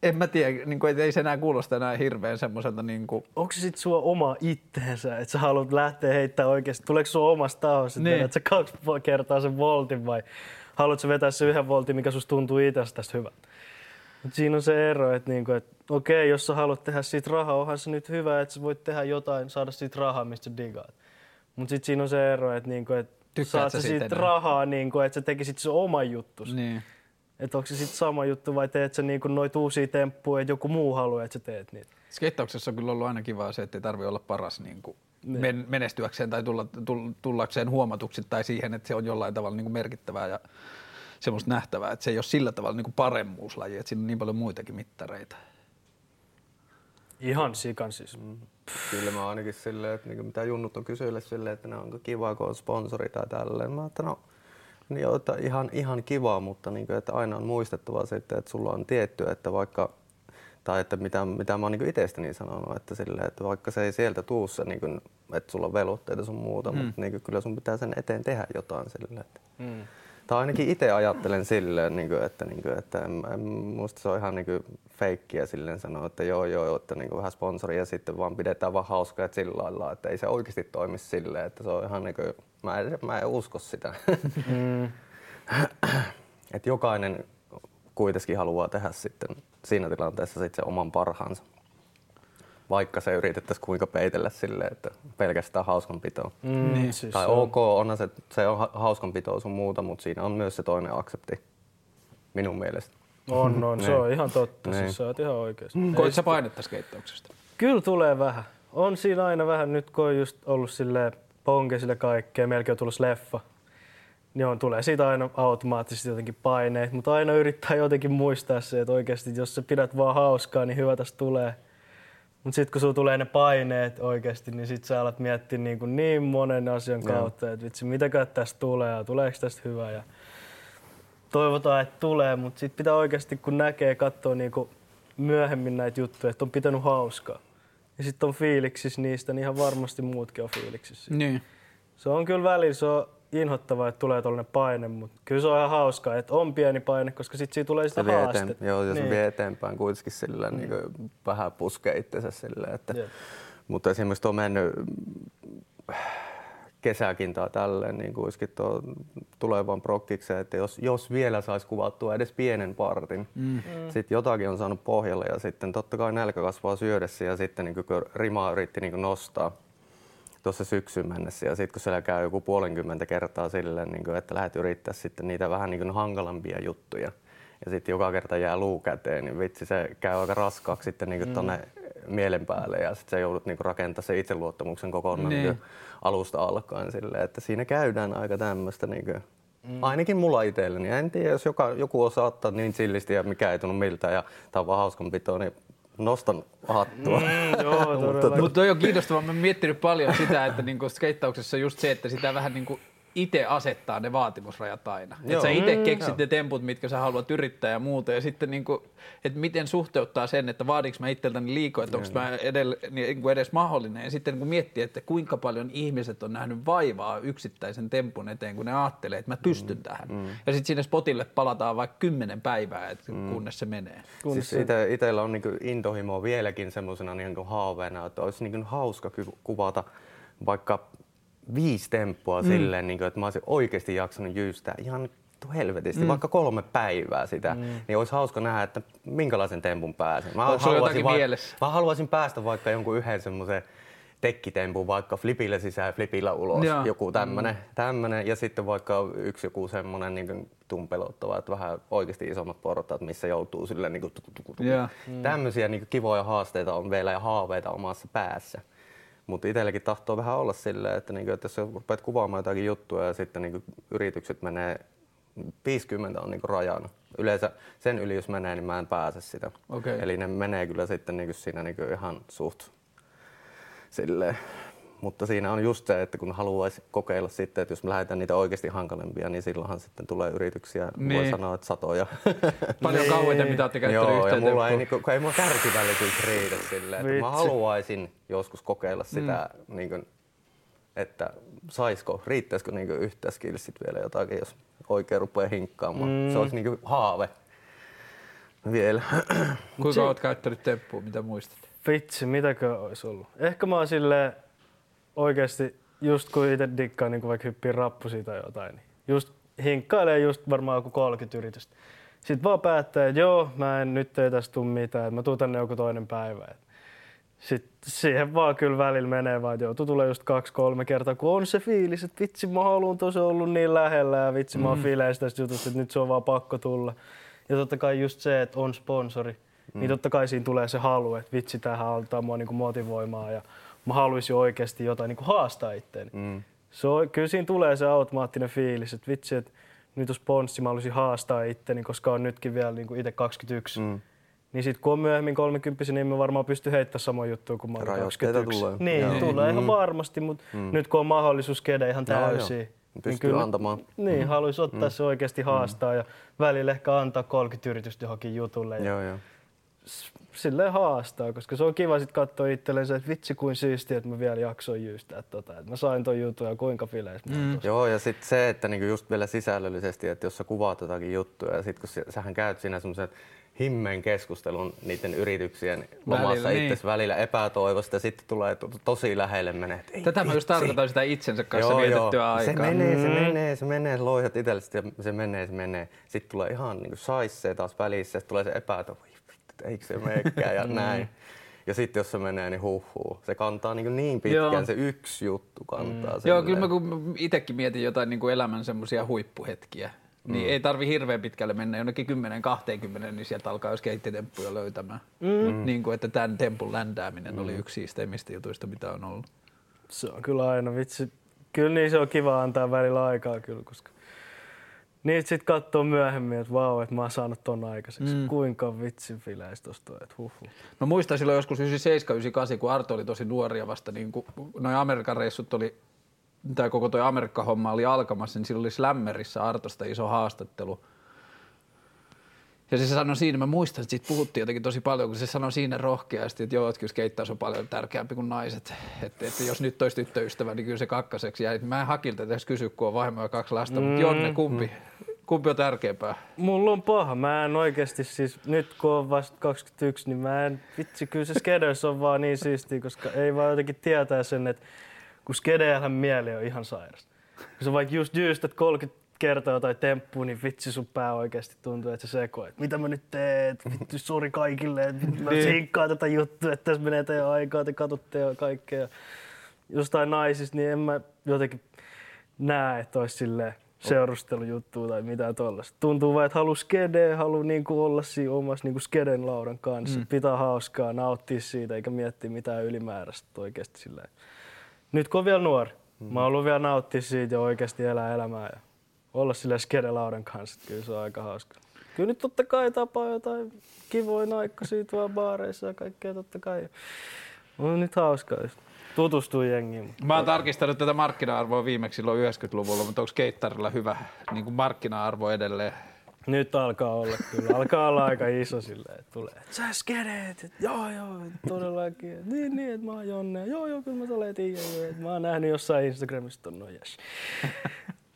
en mä tiedä, niin kuin, ei se enää kuulosta enää hirveän semmoiselta. Niin kuin... Onko se sitten sua oma itteensä, että sä haluat lähteä heittämään oikeasti? Tuleeko sun omasta tahosta, niin. että sä kaksi kertaa sen voltin vai haluatko vetää se yhden voltin, mikä susta tuntuu itsestäsi hyvältä? Mut siinä on se ero, että, niinku, että okei, jos sä haluat tehdä siitä rahaa, onhan se nyt hyvä, että sä voit tehdä jotain, saada siitä rahaa, mistä sä digaat. Mutta sitten siinä on se ero, että, niinku, että saat sä siitä rahaa, niinku, että sä tekisit se oma juttus. Niin. Että onko se sitten sama juttu vai teet sä niinku noit uusia temppuja, että joku muu haluaa, että sä teet niitä? Skeittauksessa on kyllä ollut aina kivaa se, että ei tarvi olla paras niin kuin niin. men, menestyäkseen tai tulla, tullakseen huomatuksi tai siihen, että se on jollain tavalla niin kuin merkittävää ja semmoista nähtävää, että se ei ole sillä tavalla niin kuin paremmuuslaji, että siinä on niin paljon muitakin mittareita. Ihan sikan siis. Mm. Kyllä mä ainakin silleen, että niin mitä Junnut on kysyille silleen, että ne onko kiva, kun on sponsori tai tälleen. Mä että no Niin että ihan, ihan kiva, mutta niin kuin, että aina on muistettava sitten, että sulla on tietty, että vaikka tai että mitä, mitä mä oon niin itsestäni sanonut, että, sille, että vaikka se ei sieltä tuu se, niin kuin, että sulla on velvoitteita sun muuta, mm. mutta niin kuin, kyllä sun pitää sen eteen tehdä jotain sille. Että. Mm. Tai ainakin itse ajattelen silleen, niin kuin, että, niin kuin, että en, en, musta se on ihan niin kuin feikkiä silleen sanoa, että joo joo, että niin kuin vähän sponsoria ja sitten vaan pidetään vaan hauskaa että sillä lailla, että ei se oikeasti toimi silleen, että se on ihan niin kuin, mä en, mä en usko sitä. Mm. että jokainen kuitenkin haluaa tehdä sitten siinä tilanteessa sitten oman parhaansa. Vaikka se yritettäisiin kuinka peitellä silleen, että pelkästään hauskanpitoa. Mm, niin, siis tai ok, on se, se on hauskanpitoa sun muuta, mutta siinä on myös se toinen aksepti minun mielestä. On, on. se on ihan totta. Niin. Siis sä oot ihan oikeasti. Mm. Koit sä painetta skeittauksesta? Kyllä tulee vähän. On siinä aina vähän, nyt kun on just ollut sille ponke sille kaikkea, melkein on tullut leffa, niin on, tulee siitä aina automaattisesti jotenkin paineet, mutta aina yrittää jotenkin muistaa se, että oikeasti jos sä pidät vaan hauskaa, niin hyvä tästä tulee. Mutta sitten kun sulla tulee ne paineet oikeasti, niin sitten sä alat miettiä niin, kuin niin monen asian kautta, että vitsi, mitäkään tästä tulee ja tuleeko tästä hyvä. Ja toivotaan, että tulee, mutta sitten pitää oikeasti, kun näkee, katsoa niin kuin myöhemmin näitä juttuja, että on pitänyt hauskaa. Ja sitten on fiiliksissä niistä, niin ihan varmasti muutkin on fiiliksissä. Niin. Se on kyllä välillä, se on inhottavaa, että tulee tuollainen paine, mutta kyllä se on ihan hauskaa, että on pieni paine, koska sitten siitä tulee sitä se haastetta. Eteen, joo, ja se niin. vie eteenpäin kuitenkin sillä mm. niin kuin, vähän puskee itsensä silleen, että, yeah. mutta esimerkiksi on mennyt kesäkin tai tälleen, niin kuitenkin tuo tulevan prokkikseen, että jos, jos vielä saisi kuvattua edes pienen partin, mm. mm. sitten jotakin on saanut pohjalle ja sitten totta kai nälkä kasvaa syödessä ja sitten niin kun rimaa yritti niin nostaa, tuossa syksyn mennessä. Ja sitten kun siellä käy joku puolenkymmentä kertaa silleen, niin kuin, että lähdet yrittää sitten niitä vähän niin kuin hankalampia juttuja, ja sitten joka kerta jää luu käteen, niin vitsi se käy aika raskaaksi sitten niin kuin mm. mielen päälle ja sitten sä joudut niin rakentamaan se itseluottamuksen kokonaan niin. Niin alusta alkaen silleen, että siinä käydään aika tämmöistä niin kuin, Mm. Ainakin mulla itselleni. En tiedä, jos joka, joku osaa ottaa niin chillisti ja mikä ei tunnu miltä ja tämä on vaan hauskanpitoa, niin nostan hattua. Mm, joo, mutta, mutta toi on kiinnostavaa. Mä oon miettinyt paljon sitä, että niinku skeittauksessa just se, että sitä vähän niinku itse asettaa ne vaatimusrajat aina. Että sä itse mm, keksit mm, ne temput, mitkä sä haluat yrittää ja muuta. Ja sitten niinku, että miten suhteuttaa sen, että vaadinko mä itseltäni liikoa, että onko mä edelle, niin kuin edes mahdollinen. Ja sitten kun miettii, että kuinka paljon ihmiset on nähnyt vaivaa yksittäisen tempun eteen, kun ne ajattelee, että mä pystyn mm, tähän. Mm. Ja sitten sinne spotille palataan vaikka kymmenen päivää, että mm. kunnes se menee. Siis ite, itellä on niinku intohimoa vieläkin semmoisena niinku haaveena, että olisi niinku hauska kuvata vaikka viisi temppua mm. silleen, niin kuin, että mä olisin oikeasti jaksanut jyystää ihan helvetisti, mm. vaikka kolme päivää sitä, mm. niin olisi hauska nähdä, että minkälaisen tempun pääsen. Mä, haluaisin, va- mielessä? mä haluaisin päästä vaikka jonkun yhden semmoisen tekkitempun vaikka flipillä sisään ja flipillä ulos, ja. joku tämmönen, mm. tämmönen, ja sitten vaikka yksi joku semmonen niin tumpelottava, että vähän oikeasti isommat portaat, missä joutuu sille niin kuin, yeah. mm. tämmöisiä niin kivoja haasteita on vielä ja haaveita omassa päässä. Mutta itselläkin tahtoo vähän olla silleen, että, niinku, että jos rupeat kuvaamaan jotakin juttua ja sitten niinku, yritykset menee 50 on niinku rajana. Yleensä sen yli, jos menee, niin mä en pääse sitä. Okay. Eli ne menee kyllä sitten niinku siinä niinku ihan suht silleen mutta siinä on just se, että kun haluaisi kokeilla sitten, että jos me lähdetään niitä oikeasti hankalempia, niin silloinhan sitten tulee yrityksiä, niin. voi sanoa, että satoja. Paljon niin. kauemmin, mitä olette käyttäneet Joo, ja mulla ei, niinku, ei mulla kärsivällisyys riitä silleen, että mä haluaisin joskus kokeilla sitä, mm. niin kuin, että saisiko, riittäisikö niin yhtä skillsit vielä jotakin, jos oikein rupeaa hinkkaamaan. Mm. Se olisi niin kuin haave vielä. Kuinka olet käyttänyt temppua, mitä muistat? Vitsi, mitäkö olisi ollut? Ehkä mä oon silleen, oikeasti just kun itse dikkaa niin vaikka hyppii rappusia tai jotain, niin just hinkkailee just varmaan joku 30 yritystä. Sitten vaan päättää, että joo, mä en nyt ei tästä tule mitään, mä tuun tänne joku toinen päivä. Sitten siihen vaan kyllä välillä menee vaan, joutuu tulee just kaksi-kolme kertaa, kun on se fiilis, että vitsi mä haluan tosi ollut niin lähellä ja vitsi mm. mä oon mm. fiileistä tästä jutusta, että nyt se on vaan pakko tulla. Ja totta kai just se, että on sponsori, niin mm. niin totta kai siinä tulee se halu, että vitsi tähän antaa mua niin motivoimaa ja mä haluaisin oikeasti jotain niin kuin haastaa itteeni. Mm. Se on, kyllä siinä tulee se automaattinen fiilis, että vitsi, että nyt jos ponssi mä haluaisin haastaa itteni, koska on nytkin vielä niin kuin itse 21. Mm. Niin sitten kun on myöhemmin 30, niin mä varmaan pystyn heittämään samoja juttuja kuin mä olen 21. tulee. Niin, joo. tulee mm. ihan varmasti, mutta mm. nyt kun on mahdollisuus kedę ihan täysin, Pystyy kyllä- antamaan. Niin, mm. haluaisi ottaa mm. se oikeasti haastaa ja välillä ehkä antaa 30 yritystä johonkin jutulle. Ja Joo, joo. Silleen haastaa, koska se on kiva sitten katsoa itselleen se, että vitsi kuin siistiä, että mä vielä jaksoin jyystää tota, että mä sain ton jutun ja kuinka fileis mm. Joo, ja sitten se, että niinku just vielä sisällöllisesti, että jos sä kuvaat jotakin juttuja ja sitten kun sä- sähän käyt siinä semmoisen himmeen keskustelun niiden yrityksien omassa Välillä, niin. itses välillä epätoivosta ja sitten tulee to- tosi lähelle menee. että Tätä mä just tarkoitan sitä itsensä kanssa Joo, vietettyä joo. aikaa. Se menee, se menee, se menee, loihat itsellesi ja se menee, se menee. Sitten tulee ihan niin saissee taas välissä, sitten tulee se epätoivo, "Ei vittu, että eikö se meekään ja näin. Ja sitten jos se menee, niin huh, huh. Se kantaa niin, niin pitkään, Joo. se yksi juttu kantaa. Joo, silleen. kyllä mä kun itsekin mietin jotain niin kuin elämän semmoisia huippuhetkiä, niin Mm. ei tarvi hirveän pitkälle mennä, jonnekin 10-20, niin sieltä alkaa jo skeittitemppuja löytämään. Mm. Niin kuin, että tämän tempun ländääminen mm. oli yksi siisteimmistä jutuista, mitä on ollut. Se on kyllä aina vitsi. Kyllä niin se on kiva antaa välillä aikaa kyllä, koska niitä sitten katsoo myöhemmin, että vau, että mä oon saanut ton aikaiseksi. Mm. Kuinka vitsi fileis tosta on, että huhu. Mä muistan silloin joskus 97-98, kun Arto oli tosi nuori ja vasta niin kuin, noi Amerikan reissut oli, tämä koko toi Amerikka-homma oli alkamassa, niin silloin oli Slammerissa Artosta iso haastattelu. Ja se sanoi siinä, mä muistan, että siitä puhuttiin jotenkin tosi paljon, kun se sanoi siinä rohkeasti, että joo, että kyllä skeittaus on paljon tärkeämpi kuin naiset. Että, että jos nyt olisi tyttöystävä, niin kyllä se kakkaseksi jäi. Mä en hakilta edes kysy, kun on vaimo ja kaksi lasta, mutta Jonne, kumpi, kumpi on tärkeämpää? Mulla on paha. Mä en oikeasti siis, nyt kun on vasta 21, niin mä en, vitsi, kyllä se skedeys on vaan niin siistiä, koska ei vaan jotenkin tietää sen, että kun skedeellähän mieli on ihan sairas. Kun sä vaikka just jyystät 30 kertaa jotain temppua, niin vitsi sun pää oikeasti tuntuu, että se sekoo, että mitä mä nyt teen, että vittu sori kaikille, että mä sinkkaan tätä juttua, että tässä menee teidän aikaa, te katsotte ja kaikkea. Jostain naisista, niin en mä jotenkin näe, että olisi silleen seurustelujuttua tai mitään tuollaista. Tuntuu vaan, että haluaa skedeä, haluaa niinku olla siinä omassa niinku skeden laudan kanssa, mm. pitää hauskaa, nauttia siitä eikä miettiä mitään ylimääräistä oikeasti silleen. Nyt kun on vielä nuori, mm. mä haluan vielä nauttia siitä ja oikeasti elää elämää ja olla sille skedelaudan kanssa. Kyllä se on aika hauska. Kyllä nyt totta kai tapaa jotain kivoja naikkosia tuolla baareissa ja kaikkea totta kai. On nyt hauskaa tutustua jengiin. Mä oon tarkistanut tätä markkina-arvoa viimeksi silloin 90-luvulla, mutta onko keittarilla hyvä niin kuin markkina-arvo edelleen? Nyt alkaa olla kyllä. Alkaa olla aika iso silleen, että tulee, että sä skedeet, että joo joo, todellakin. Että niin, niin, että mä oon Jonne. Joo joo, kyllä mä tolleen tiedän jo, että mä oon nähnyt jossain Instagramissa ton, no jes.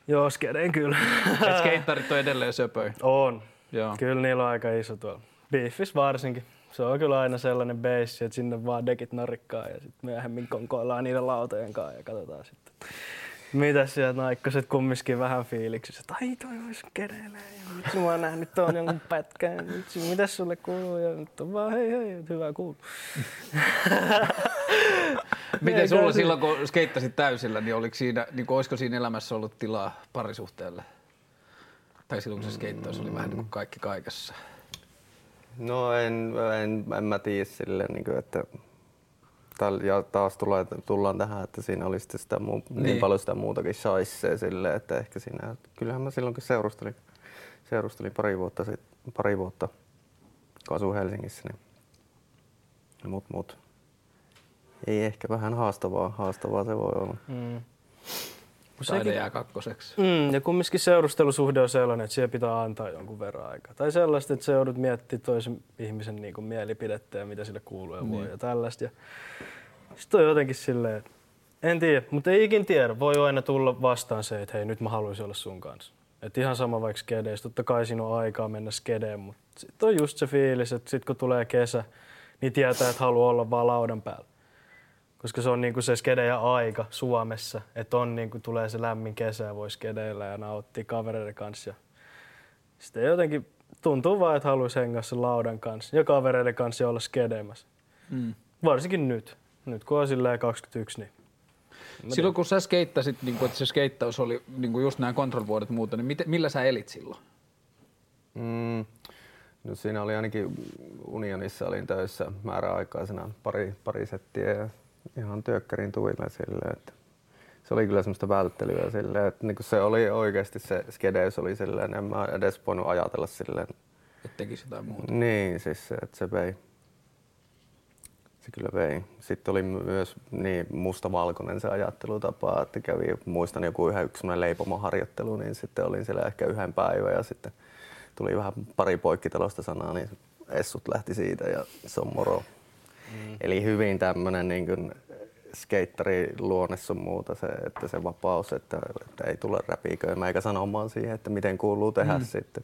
Joo, skedeen kyllä. Et skeittarit on edelleen söpöi. on. Joo. Kyllä niillä on aika iso tuolla. Beefis varsinkin. Se on kyllä aina sellainen base, että sinne vaan dekit narikkaa ja sitten myöhemmin konkoillaan niiden lautojen kanssa ja katsotaan sitten. Mitä sieltä naikkoset kumminkin vähän fiiliksissä, että ai toi olisi kerelee ja vitsi mä oon nähnyt tuon jonkun pätkän, vitsi mitäs sulle kuuluu ja nyt on vaan hei hei, hyvä kuuluu. Miten sulla si- silloin, kun skeittasit täysillä, niin, oliko siinä, niin kuin, olisiko siinä elämässä ollut tilaa parisuhteelle? Tai silloin, kun se skeittaus oli vähän niin kuin kaikki kaikessa. No en, en, en mä tiedä silleen, niin kuin, että täl- ja taas tulee, tullaan tähän, että siinä oli sitten sitä muu, niin. Niin. paljon sitä muutakin shaissee silleen, että ehkä siinä, kyllähän mä silloinkin seurustelin, seurustelin pari vuotta, sit, pari vuotta kun asuin Helsingissä, niin mut, mut. Ei ehkä vähän haastavaa, haastavaa se voi olla. Mm. Taide sekin- jää kakkoseksi. Mm, ja kumminkin seurustelusuhde on sellainen, että siihen pitää antaa jonkun verran aikaa. Tai sellaista, että sä joudut miettimään toisen ihmisen niin kuin mielipidettä ja mitä sille kuuluu ja voi ja tällaista. Ja sitten on jotenkin silleen, että en tiedä, mutta ei ikin tiedä. Voi aina tulla vastaan se, että hei nyt mä haluaisin olla sun kanssa. Että ihan sama vaikka skedeistä, totta kai siinä on aikaa mennä skedeen, mutta sitten on just se fiilis, että sitten kun tulee kesä, niin tietää, että haluaa olla vaan laudan päällä koska se on niinku se skede ja aika Suomessa, että on niinku, tulee se lämmin kesä ja voi skedeillä ja nauttia kavereiden kanssa. Ja Sitten jotenkin tuntuu vaan, että haluaisi hengaa sen laudan kanssa ja kavereiden kanssa olla skedemässä. Mm. Varsinkin nyt. Nyt kun on silleen 21, niin Silloin kun sä skeittasit, niin kuin, että se skeittaus oli niin kuin just nämä kontrolvuodet ja muuta, niin miten, millä sä elit silloin? Mm. No siinä oli ainakin Unionissa olin töissä määräaikaisena pari, pari settiä ja ihan työkkärin tuilla silleen, että se oli kyllä semmoista välttelyä silleen, että niin se oli oikeasti se skedeys oli silleen, en mä edes voinut ajatella silleen. Että tekisi jotain muuta. Niin, siis se, että se vei. se kyllä vei. Sitten oli myös niin mustavalkoinen se ajattelutapa, että kävi, muistan joku yhden yksi leipomoharjoittelu, niin sitten olin siellä ehkä yhden päivän ja sitten tuli vähän pari poikkitalosta sanaa, niin essut lähti siitä ja se on moro. Mm. Eli hyvin tämmöinen niin kuin skeittari luonne sun muuta, se, että se vapaus, että, että ei tule räpiköimään eikä sanomaan siihen, että miten kuuluu tehdä mm. sitten.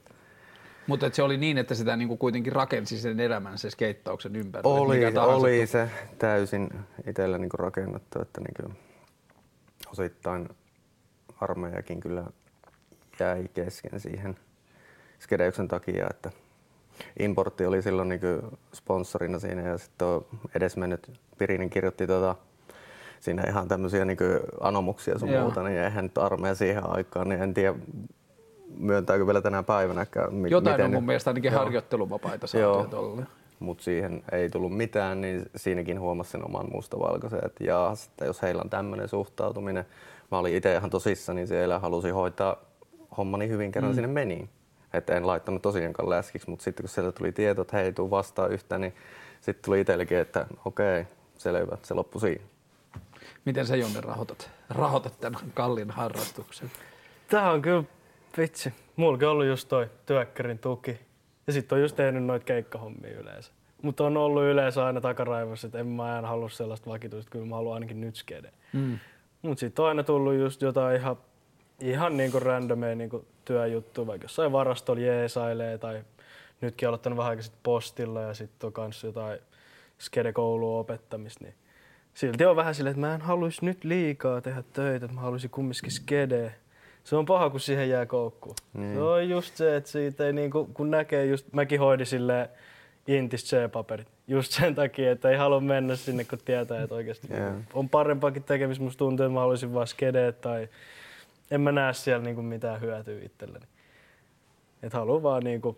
Mutta se oli niin, että sitä niinku kuitenkin rakensi sen elämän se skeittauksen ympärille. Oli, oli se täysin itsellä niinku rakennettu, että niinku osittain armeijakin kyllä jäi kesken siihen skedeyksen takia, että importti oli silloin niinku sponsorina siinä ja sitten edesmennyt Pirinen kirjoitti tota, siinä ihan tämmöisiä niinku anomuksia sun Joo. muuta, niin eihän nyt armeija siihen aikaan, niin en tiedä myöntääkö vielä tänä päivänäkään. Mi- Jotain miten on mun mielestä ainakin joo. harjoitteluvapaita saatu tolle. Mutta siihen ei tullut mitään, niin siinäkin huomasin sen oman mustavalkoisen, että jaa, että jos heillä on tämmöinen suhtautuminen. Mä olin itse ihan tosissani siellä, halusin hoitaa hommani hyvin kerran mm. sinne meni. Että en laittanut tosiaankaan läskiksi, mutta sitten kun sieltä tuli tieto, että hei, tuu vastaan yhtä, niin sitten tuli itsellekin, että okei, selvä, se loppui siihen. Miten sä Jonne rahoitat, rahoitat tämän kalliin harrastuksen? Tämä on kyllä vitsi, mulla on ollut just toi työkkärin tuki. Ja sitten on just tehnyt noita keikkahommia yleensä. Mutta on ollut yleensä aina takaraivossa, että en mä aina halua sellaista vakituista, kyllä mä haluan ainakin nyt skede. Mm. Mutta sitten on aina tullut just jotain ihan, ihan niinku randomia niinku työjuttuja, vaikka jossain varastolla jeesailee tai nytkin aloittanut vähän aikaisemmin postilla ja sitten on kanssa jotain skede-koulua opettamista, niin silti on vähän silleen, että mä en haluaisi nyt liikaa tehdä töitä, että mä haluaisin kumminkin skedeä se on paha, kun siihen jää koukkuun. Niin. Se on just se, että siitä ei niinku, kun näkee just, mäkin hoidin sille intis C-paperit. Just sen takia, että ei halua mennä sinne, kun tietää, että oikeasti yeah. on parempaakin tekemistä. Musta tuntuu, että mä haluaisin vaan skedeä tai en mä näe siellä niinku mitään hyötyä itselleni. Että haluan vaan niinku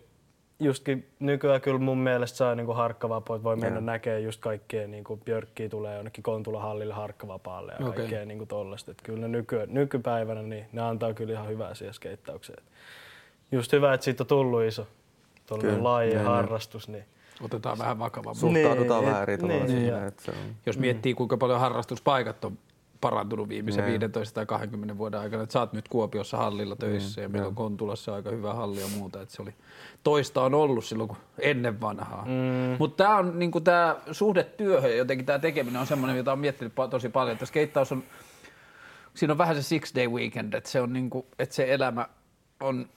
justkin nykyään kyllä mun mielestä saa niinku harkkavapaat, voi mennä yeah. näkemään just kaikkea, niinku Björkkiä tulee jonnekin Kontula-hallille harkkavapaalle ja okay. kaikkea niinku tollasta. Et kyllä ne nyky, nykypäivänä niin ne antaa kyllä ihan hyvää siihen skeittaukseen. Just hyvä, että siitä on tullut iso tuollainen laaja niin, harrastus. Niin Otetaan vähän vakavammin. Suhtaudutaan niin, vähän eri niin, on. Jos miettii, kuinka paljon harrastuspaikat on parantunut viimeisen ne. 15 tai 20 vuoden aikana. Että sä oot nyt Kuopiossa hallilla töissä mm, ja meillä on Kontulassa aika hyvä halli ja muuta. Että se oli, toista on ollut silloin kuin ennen vanhaa. Mm. Mutta tämä on niinku tämä suhde työhön jotenkin tämä tekeminen on semmoinen, jota on miettinyt tosi paljon. Että skeittaus on, siinä on vähän se six day weekend, että se on niinku, että se elämä on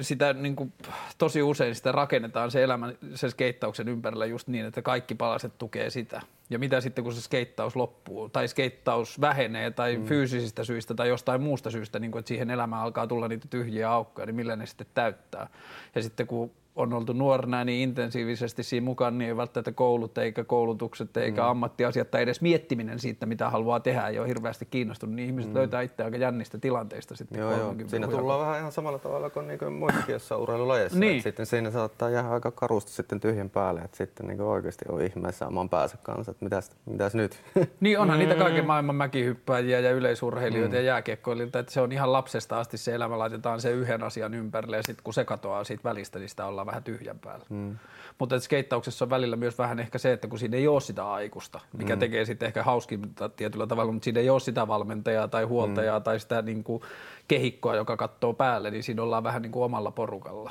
sitä niin kuin, tosi usein sitä rakennetaan se elämä sen skeittauksen ympärillä just niin, että kaikki palaset tukee sitä. Ja mitä sitten, kun se skeittaus loppuu, tai skeittaus vähenee, tai mm. fyysisistä syistä tai jostain muusta syystä, niin kuin, että siihen elämään alkaa tulla niitä tyhjiä aukkoja, niin millä ne sitten täyttää. Ja sitten kun on oltu nuorena niin intensiivisesti siinä mukaan, niin ei välttämättä koulut eikä koulutukset eikä mm. ammattiasiat tai edes miettiminen siitä, mitä haluaa tehdä, ei ole hirveästi kiinnostunut, niin ihmiset mm. löytää itse aika jännistä tilanteista sitten. Joo, joo. Siinä tullaan vähän ihan samalla tavalla kuin, niin kuin muissakin jossain urheilulajeissa. niin. Sitten siinä saattaa jäädä aika karusti sitten tyhjän päälle, että sitten niin oikeasti on ihmeessä oman päänsä kanssa, että mitäs, mitäs nyt? niin onhan mm. niitä kaiken maailman mäkihyppääjiä ja yleisurheilijoita mm. ja jääkiekkoilijoita, että se on ihan lapsesta asti se elämä laitetaan se yhden asian ympärille ja sitten kun se katoaa siitä välistä, niin sitä ollaan ollaan vähän tyhjän päällä. Mm. Mutta skeittauksessa on välillä myös vähän ehkä se, että kun siinä ei ole sitä aikuista, mikä mm. tekee sitten ehkä hauskinta tietyllä tavalla, mutta siinä ei ole sitä valmentajaa tai huoltajaa mm. tai sitä niin kuin kehikkoa, joka katsoo päälle, niin siinä ollaan vähän niin kuin omalla porukalla.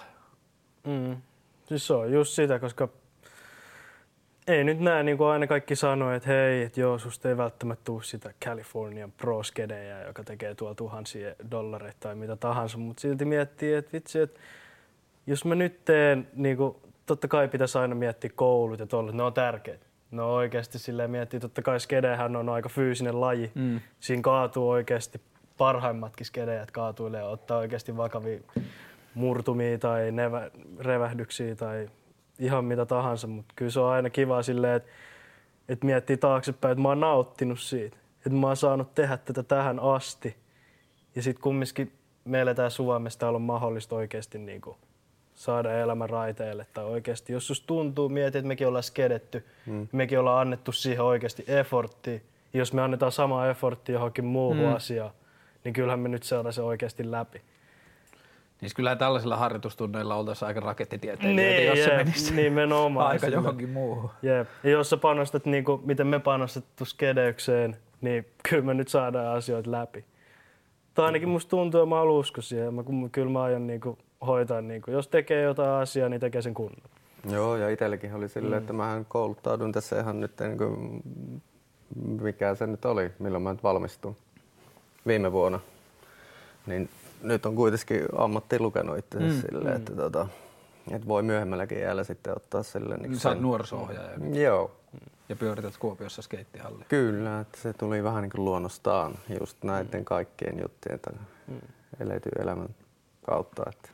Mm. Siis se on just sitä, koska ei nyt näe, niin kuin aina kaikki sanoo, että hei, että joo, susta ei välttämättä tule sitä Californian pro joka tekee tuolla tuhansia dollareita tai mitä tahansa, mutta silti miettii, että vitsi, että jos mä nyt teen, niin kuin, totta kai pitäisi aina miettiä koulut ja tollut, ne on tärkeät. No oikeasti silleen miettii, totta kai skedehän on aika fyysinen laji. Mm. Siinä kaatuu oikeasti parhaimmatkin skedejät kaatuilee ja ottaa oikeasti vakavia murtumia tai nevä, revähdyksiä tai ihan mitä tahansa, mutta kyllä se on aina kiva silleen, että, että miettii taaksepäin, että mä oon nauttinut siitä, että mä oon saanut tehdä tätä tähän asti. Ja sitten kumminkin me eletään Suomessa, täällä on mahdollista oikeasti niin kuin saada elämän raiteille. Tai oikeasti, jos susta tuntuu, mieti, että mekin ollaan skedetty, mm. mekin ollaan annettu siihen oikeasti effortti. Jos me annetaan sama effortti johonkin muuhun mm. asiaan, niin kyllähän me nyt saadaan se oikeasti läpi. Niin kyllä tällaisilla harjoitustunneilla oltaisiin aika rakettitieteilijöitä, Niin, jos se jep, menisi nimenomaan. aika johonkin muuhun. Jep. Ja jos sä panostat, niin kuin, miten me panostettu skedeykseen, niin kyllä me nyt saadaan asioita läpi. Tai ainakin musta tuntuu, että mä usko siihen. Mä, kyllä mä aion niin kuin, hoitaa, niin kuin, jos tekee jotain asiaa, niin tekee sen kunnolla. Joo, ja itselläkin oli silleen, että mähän kouluttaudun tässä ihan nyt, niin kuin, mikä se nyt oli, milloin mä nyt valmistun viime vuonna. Niin nyt on kuitenkin ammatti lukenut itse mm, silleen, että, tota, että voi myöhemmälläkin jäällä sitten ottaa silleen. Niin Sä oot nuoriso-ohjaaja nyt Joo, ja pyörität Kuopiossa skeittihallia. kyllä, että se tuli vähän niin kuin luonnostaan just näiden kaikkien juttujen tämän eletyn elämän kautta. Että.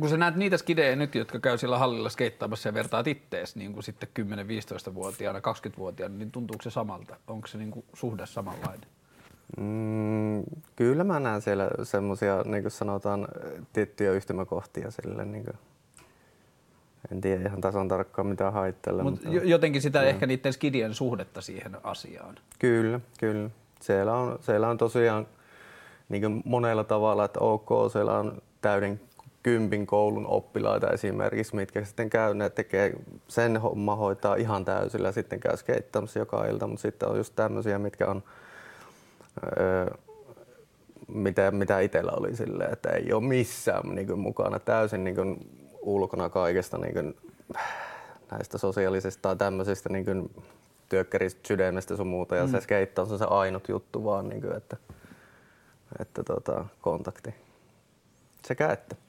Kun sä näet niitä skidejä nyt, jotka käy siellä hallilla skeittaamassa ja vertaat ittees niin kuin sitten 10-15-vuotiaana, 20-vuotiaana, niin tuntuuko se samalta? Onko se niin kuin suhde samanlainen? Mm, kyllä mä näen siellä semmoisia, niin kuin sanotaan, tiettyjä yhtymäkohtia sille, niin kuin, en tiedä ihan tasan tarkkaan mitä haitteella. Mut jo- jotenkin sitä ehkä niiden skidien suhdetta siihen asiaan. Kyllä, kyllä. Siellä on, siellä on tosiaan niin kuin monella tavalla, että ok, siellä on täyden kympin koulun oppilaita esimerkiksi, mitkä sitten käy, ne tekee sen homma hoitaa ihan täysillä, sitten käy skeittaamassa joka ilta, mutta sitten on just tämmöisiä, mitkä on, öö, mitä, mitä itsellä oli silleen, että ei ole missään niin kuin, mukana täysin niin kuin, ulkona kaikesta niin kuin, näistä sosiaalisista tai tämmöisistä niin kuin, työkkäristä sydämestä sun muuta, ja se skeittaus on se ainut juttu vaan, niin kuin, että, että tota, kontakti. Sekä että.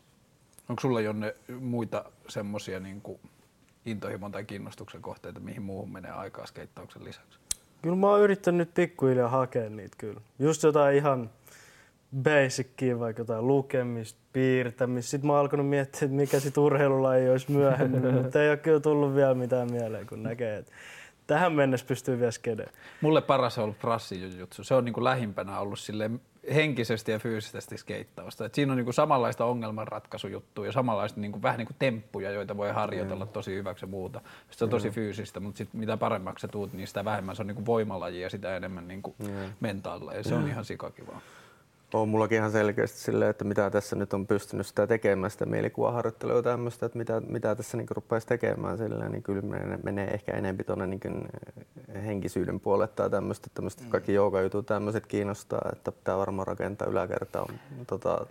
Onko sulla Jonne muita semmoisia niin intohimon tai kiinnostuksen kohteita, mihin muuhun menee aikaa skeittauksen lisäksi? Kyllä mä oon yrittänyt nyt pikkuhiljaa hakea niitä kyllä. Just jotain ihan basickia, vaikka jotain lukemista, piirtämistä. Sitten mä oon alkanut miettiä, että mikä sit urheilulaji olisi myöhemmin, mutta ei ole kyllä tullut vielä mitään mieleen, kun näkee, että tähän mennessä pystyy vielä skedeen. Mulle paras on ollut prassijujutsu. Se on niin kuin lähimpänä ollut silleen henkisesti ja fyysisesti skeittausta. Et siinä on niin kuin samanlaista ongelmanratkaisujuttua ja samanlaista niin kuin, vähän niin kuin temppuja, joita voi harjoitella tosi hyväksi ja muuta. Sitten se on tosi fyysistä, mutta sit mitä paremmaksi sä tuut, niin sitä vähemmän se on niin kuin voimalaji ja sitä enemmän niin kuin mentaalilla. Ja se on ihan sikakivaa. On mullakin ihan selkeästi silleen, että mitä tässä nyt on pystynyt sitä tekemään, sitä mielikuvaharjoittelua ja tämmöistä, että mitä, mitä tässä niin rupeaisi tekemään silleen, niin kyllä menee, menee ehkä enemmän tuonne niin henkisyyden puolelle tai tämmöistä, tämmöistä mm. kaikki joogajutut tämmöiset kiinnostaa, että pitää varmaan rakentaa yläkertaan tota,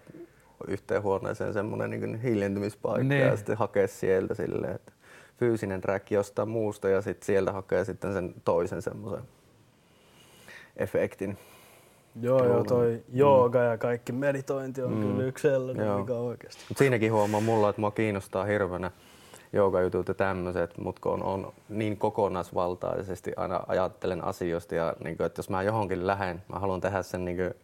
yhteen huoneeseen semmoinen niin hiljentymispaikka Ne. ja sitten hakea sieltä silleen, että fyysinen träkki jostain muusta ja sitten sieltä hakee sitten sen toisen semmoisen efektin. Joo, joo, toi jooga ja kaikki meditointi on kyllä yksi sellainen, Joo. mikä oikeasti. Mut siinäkin huomaa mulla, että mua kiinnostaa hirveänä joogajutut ja tämmöiset, mutta kun on, on niin kokonaisvaltaisesti aina ajattelen asioista ja niin kuin, että jos mä johonkin lähden, mä haluan tehdä sen niin kuin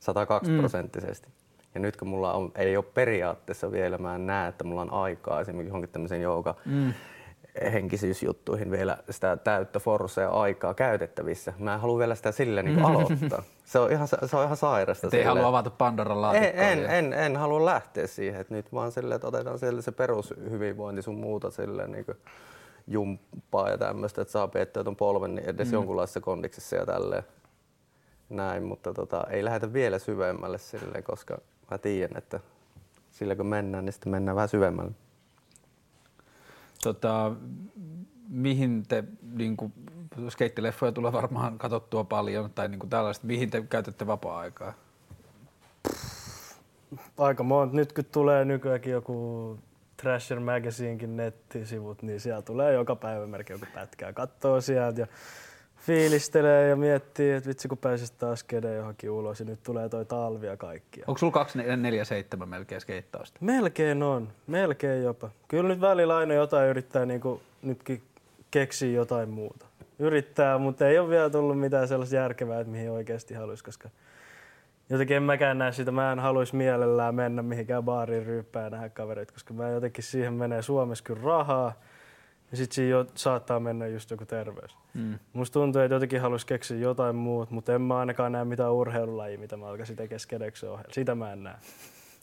102 prosenttisesti. Ja nyt kun mulla on, ei ole periaatteessa vielä, mä en näe, että mulla on aikaa esimerkiksi johonkin tämmöisen jooga henkisyysjuttuihin vielä sitä täyttä forsea aikaa käytettävissä. Mä en halua vielä sitä silleen niin aloittaa. Se on ihan, se on ihan sairasta. Te ei halua avata Pandoran En, laatikkoa. en, ja- en, en halua lähteä siihen, että nyt vaan silleen, että otetaan sieltä se perushyvinvointi sun muuta silleen niin kuin jumppaa ja tämmöistä, että saa pidettyä ton polven niin edes mm. jonkunlaisessa kondiksessa ja tälleen. Näin, mutta tota, ei lähdetä vielä syvemmälle silleen, koska mä tiedän, että sillä kun mennään, niin sitten mennään vähän syvemmälle. Tota, mihin te, niin kuin, skeittileffoja tulee varmaan katsottua paljon, tai niin kuin tällaista, mihin te käytätte vapaa-aikaa? Aika monta. Nyt kun tulee nykyäänkin joku Thrasher Magazinekin nettisivut, niin siellä tulee joka päivä melkein joku pätkää. Katsoo sieltä ja fiilistelee ja miettii, että vitsi kun pääsis taas kedeen johonkin ulos ja nyt tulee toi talvi ja kaikki. Onko sulla 247 melkein skeittausta? Melkein on, melkein jopa. Kyllä nyt välillä aina jotain yrittää niin kuin nytkin keksiä jotain muuta. Yrittää, mutta ei ole vielä tullut mitään sellaista järkevää, että mihin oikeasti haluaisi, koska jotenkin en mäkään näe sitä. Mä en haluaisi mielellään mennä mihinkään baariin ryyppää ja nähdä kavereita, koska mä jotenkin siihen menee Suomessa kyllä rahaa. Ja sit siinä jo saattaa mennä just joku terveys. Mm. Musta tuntuu, että jotenkin haluaisi keksiä jotain muuta, mutta en mä ainakaan näe mitään urheilulajia, mitä mä alkaisin tekemään skedeksen ohella. Sitä mä en näe.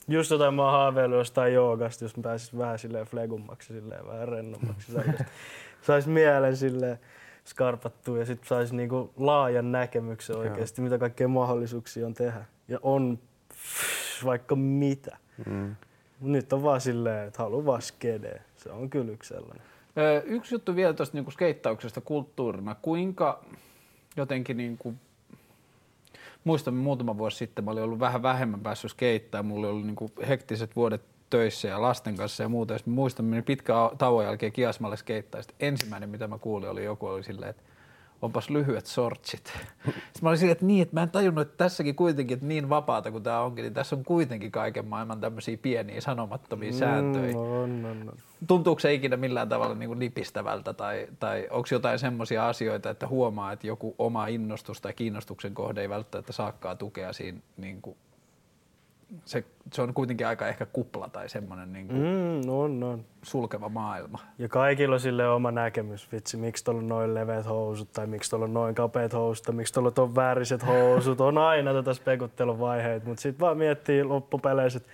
Just jotain mä oon haaveillut jostain joogasta, jos mä pääsis vähän silleen flegummaksi, silleen vähän rennommaksi. Sais, sais mielen silleen skarpattua ja sitten sais niinku laajan näkemyksen oikeasti, mitä kaikkea mahdollisuuksia on tehdä. Ja on vaikka mitä. Mm. Nyt on vaan silleen, että haluan vaan skede. Se on kyllä yksi sellainen. Yksi juttu vielä tuosta niin skeittauksesta kulttuurina. Kuinka jotenkin niin kuin, muistan muutama vuosi sitten, mä olin ollut vähän vähemmän päässyt skeittää. Mulla oli niin kuin hektiset vuodet töissä ja lasten kanssa ja muuta. Ja muistan, menin pitkän tauon jälkeen kiasmalle skeittaa. Sitten ensimmäinen, mitä mä kuulin, oli joku oli silleen, että onpas lyhyet sortsit. Sitten mä olin silleen, että niin, että mä en tajunnut, että tässäkin kuitenkin, että niin vapaata kuin tämä onkin, niin tässä on kuitenkin kaiken maailman tämmöisiä pieniä sanomattomia sääntöjä. Mm, on, on, on. Tuntuuko se ikinä millään tavalla niin kuin nipistävältä tai, tai onko jotain semmoisia asioita, että huomaa, että joku oma innostus tai kiinnostuksen kohde ei välttämättä saakkaa tukea siinä, niin kuin, se, se on kuitenkin aika ehkä kupla tai semmoinen niin kuin Mm, on, on. sulkeva maailma. Ja kaikilla on sille oma näkemys, vitsi, miksi tuolla on noin leveät housut, tai miksi tuolla on noin kapeat housut, tai miksi tuolla on ton väriset housut. On aina tätä spekutteluvaiheita, mutta sitten vaan miettii loppupeleissä, että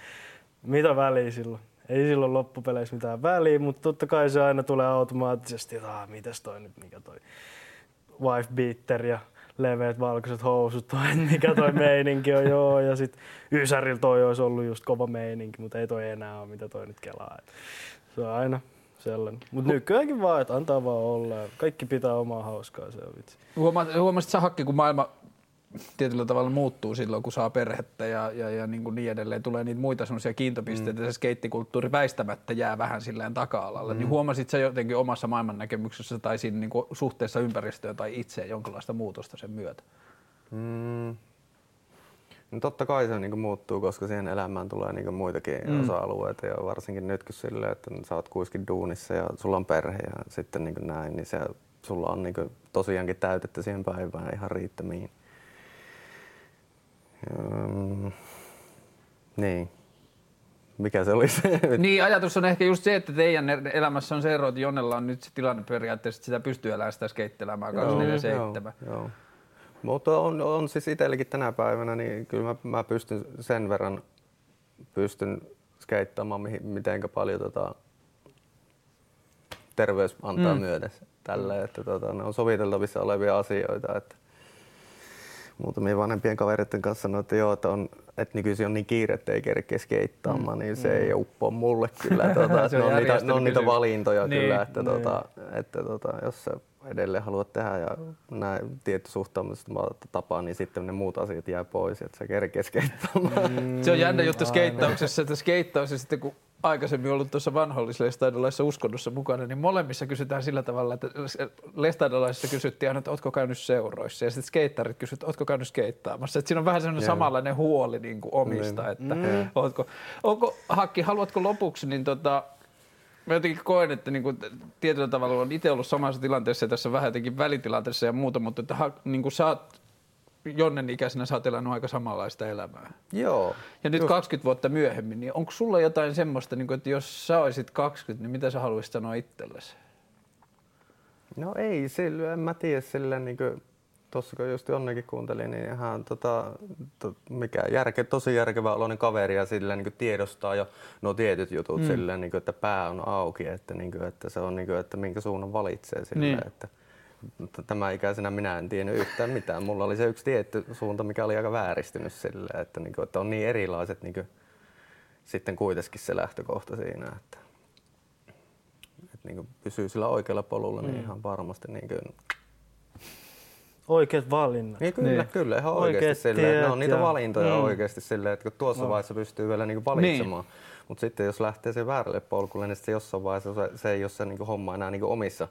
mitä väliä silloin. Ei silloin loppupeleissä mitään väliä, mutta totta kai se aina tulee automaattisesti, että ah, mitäs toi nyt, mikä toi wife beater ja leveät valkoiset housut, toi, mikä toi meininki on, joo. Ja sit Ysärillä toi olisi ollut just kova meininki, mutta ei toi enää ole, mitä toi nyt kelaa. Et se on aina sellainen. Mutta nykyäänkin vaan, että antaa vaan olla. Kaikki pitää omaa hauskaa, se on vitsi. Huomasit sä Hakki, kun maailma tietyllä tavalla muuttuu silloin, kun saa perhettä ja, ja, ja niin, kuin niin edelleen, tulee niitä muita semmoisia kiintopisteitä, mm. se skeittikulttuuri väistämättä jää vähän silleen taka-alalle. Mm. Niin huomasit sä jotenkin omassa maailmannäkemyksessä tai siinä niin kuin suhteessa ympäristöön tai itseen jonkinlaista muutosta sen myötä? Mm. No totta kai se niin muuttuu, koska siihen elämään tulee niin muitakin Mm. osa-alueita ja varsinkin nyt kun silleen, että sä oot kuiskin duunissa ja sulla on perhe ja sitten niin näin, niin se, sulla on niin tosiaankin täytettä siihen päivään ihan riittämiin. Mm. Niin. Mikä se oli se? Niin, ajatus on ehkä just se, että teidän elämässä on se ero, että Jonnella on nyt se tilanne periaatteessa, että sitä pystyy elämään sitä skeittelemään 24-7. Joo. Mutta on, on siis itsellekin tänä päivänä, niin kyllä mä, mä pystyn sen verran pystyn skeittaamaan, mihin, mitenkä paljon tota, terveys antaa Mm. mm. myöden tälle, että tota, ne on soviteltavissa olevia asioita. Että muutamien vanhempien kavereiden kanssa sanoin, että joo, että, on, että nykyisin on niin kiire, että ei kerkeä skeittaamaan, mm. niin se ei uppoa mulle kyllä. Tota, Se ne, on on niitä, ne on niitä valintoja Niin, kyllä, että, niin. tota, että tota, jos sä edelleen haluat tehdä ja näin tietty suhtautumista tapaa, niin sitten ne muut asiat jää pois, että sä kerkeä skeittaamaan. Mm. Se on jännä juttu skeittauksessa, että skeittaus ja sitten kun aikaisemmin ollut tuossa vanhollislestaidolaisessa uskonnossa mukana, niin molemmissa kysytään sillä tavalla, että lestaidolaisessa kysyttiin aina, että ootko käynyt seuroissa ja sitten skeittarit että ootko käynyt skeittaamassa. Että siinä on vähän semmoinen Joo. samanlainen huoli niin kuin omista, Niin. että Mm. ootko, onko, Hakki, haluatko lopuksi, niin tota, Mä jotenkin koen, että niin kuin, tietyllä tavalla on itse ollut samassa tilanteessa ja tässä vähän jotenkin välitilanteessa ja muuta, mutta että, niin kuin sä oot Jonnen ikäisenä sä oot elänyt aika samanlaista elämää. Joo. Ja nyt Just. 20 vuotta myöhemmin, niin onko sulla jotain semmoista, niin kuin, että jos sä olisit 20, niin mitä sä haluaisit sanoa itsellesi? No ei, sillä, en mä tiedä sillä niin kuin, tuossa kun just Jonnekin kuuntelin, niin ihan tota, to, mikä järke, tosi järkevä oloinen kaveri ja sillä niin tiedostaa jo nuo tietyt jutut mm. sillä niin kuin, että pää on auki, että, niin kuin, että se on niin kuin, että minkä suunnan valitsee sillä, Niin. että tämä ikäisenä minä en tiennyt yhtään mitään. Mulla oli se yksi tietty suunta, mikä oli aika vääristynyt sillä, että, niin kuin, että on niin erilaiset niin kuin, sitten kuitenkin se lähtökohta siinä, että, että niin kuin pysyy sillä oikealla polulla, niin ihan varmasti niin kuin, Oikeat valinnat. niin kyllä, Niin. niin. kyllä ihan Oikeat oikeasti silleen, että ne on tiet niitä ja- valintoja Mm. oikeasti silleen, että kun tuossa No. vaiheessa pystyy vielä niinku valitsemaan. Mutta sitten jos lähtee sen väärälle polkulle, niin sitten jossain vaiheessa se, se ei ole se niinku homma enää niinku omissa,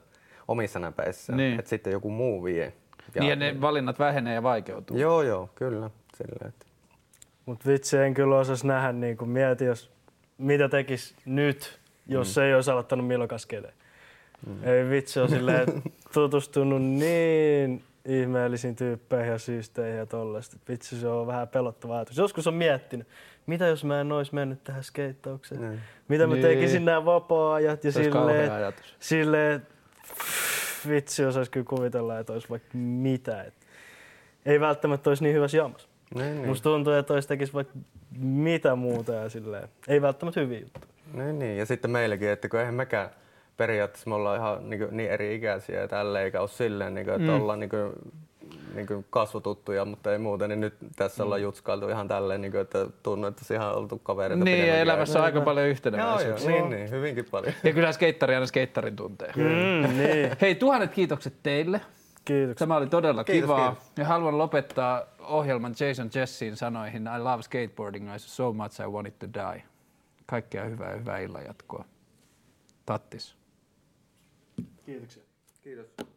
omissa näpeissä. Niin. Että sitten joku muu vie. Ja, niin, ja ne valinnat vähenee ja vaikeutuu. Joo, joo, kyllä. Silleen, että. Mutta vitsi, en kyllä osas nähdä, niin kun mieti, jos, mitä tekis nyt, jos mm. ei olisi aloittanut skede. Mm. Ei vitsi, on silleen tutustunut niin ihmeellisiin tyyppeihin ja syysteihin ja tollaista. Vitsi, se on vähän pelottava ajatus. Joskus on miettinyt, mitä jos mä en olisi mennyt tähän skeittaukseen? Niin. Mitä mä Niin. tekisin nämä vapaa-ajat ja silleen, silleen vitsi, osaisi kyllä kuvitella, että olisi vaikka mitä. Et ei välttämättä olisi niin hyvässä jamassa. Niin, niin. Musta tuntuu, että olisi tekisi vaikka mitä muuta ja silleen. Ei välttämättä hyviä juttuja. Niin, niin. Ja sitten meilläkin, että kun eihän mekään periaatteessa me ollaan ihan niin, niin eri ikäisiä ja tälleen, eikä ole silleen, niin kuin, että Mm. mm. ollaan niin kuin, niin kuin kasvotuttuja, mutta ei muuten, niin nyt tässä ollaan jutskailtu ihan tälleen, niin kuin, että tunnu, että siihen on oltu kavereita. Niin, ja elämässä on aika paljon Joo, joo, yhteneväisyyksiä. niin, niin, hyvinkin paljon. Ja kyllä skeittari aina skeittarin tuntee. Mm, niin. Hei, tuhannet kiitokset teille. Kiitoksia. Tämä oli todella Kiitos, kivaa. kiitos. Ja haluan lopettaa ohjelman Jason Jessin sanoihin I love skateboarding so much I want it to die. Kaikkea hyvää ja hyvää illan jatkoa. Tattis. Kiitoksia. Kiitos.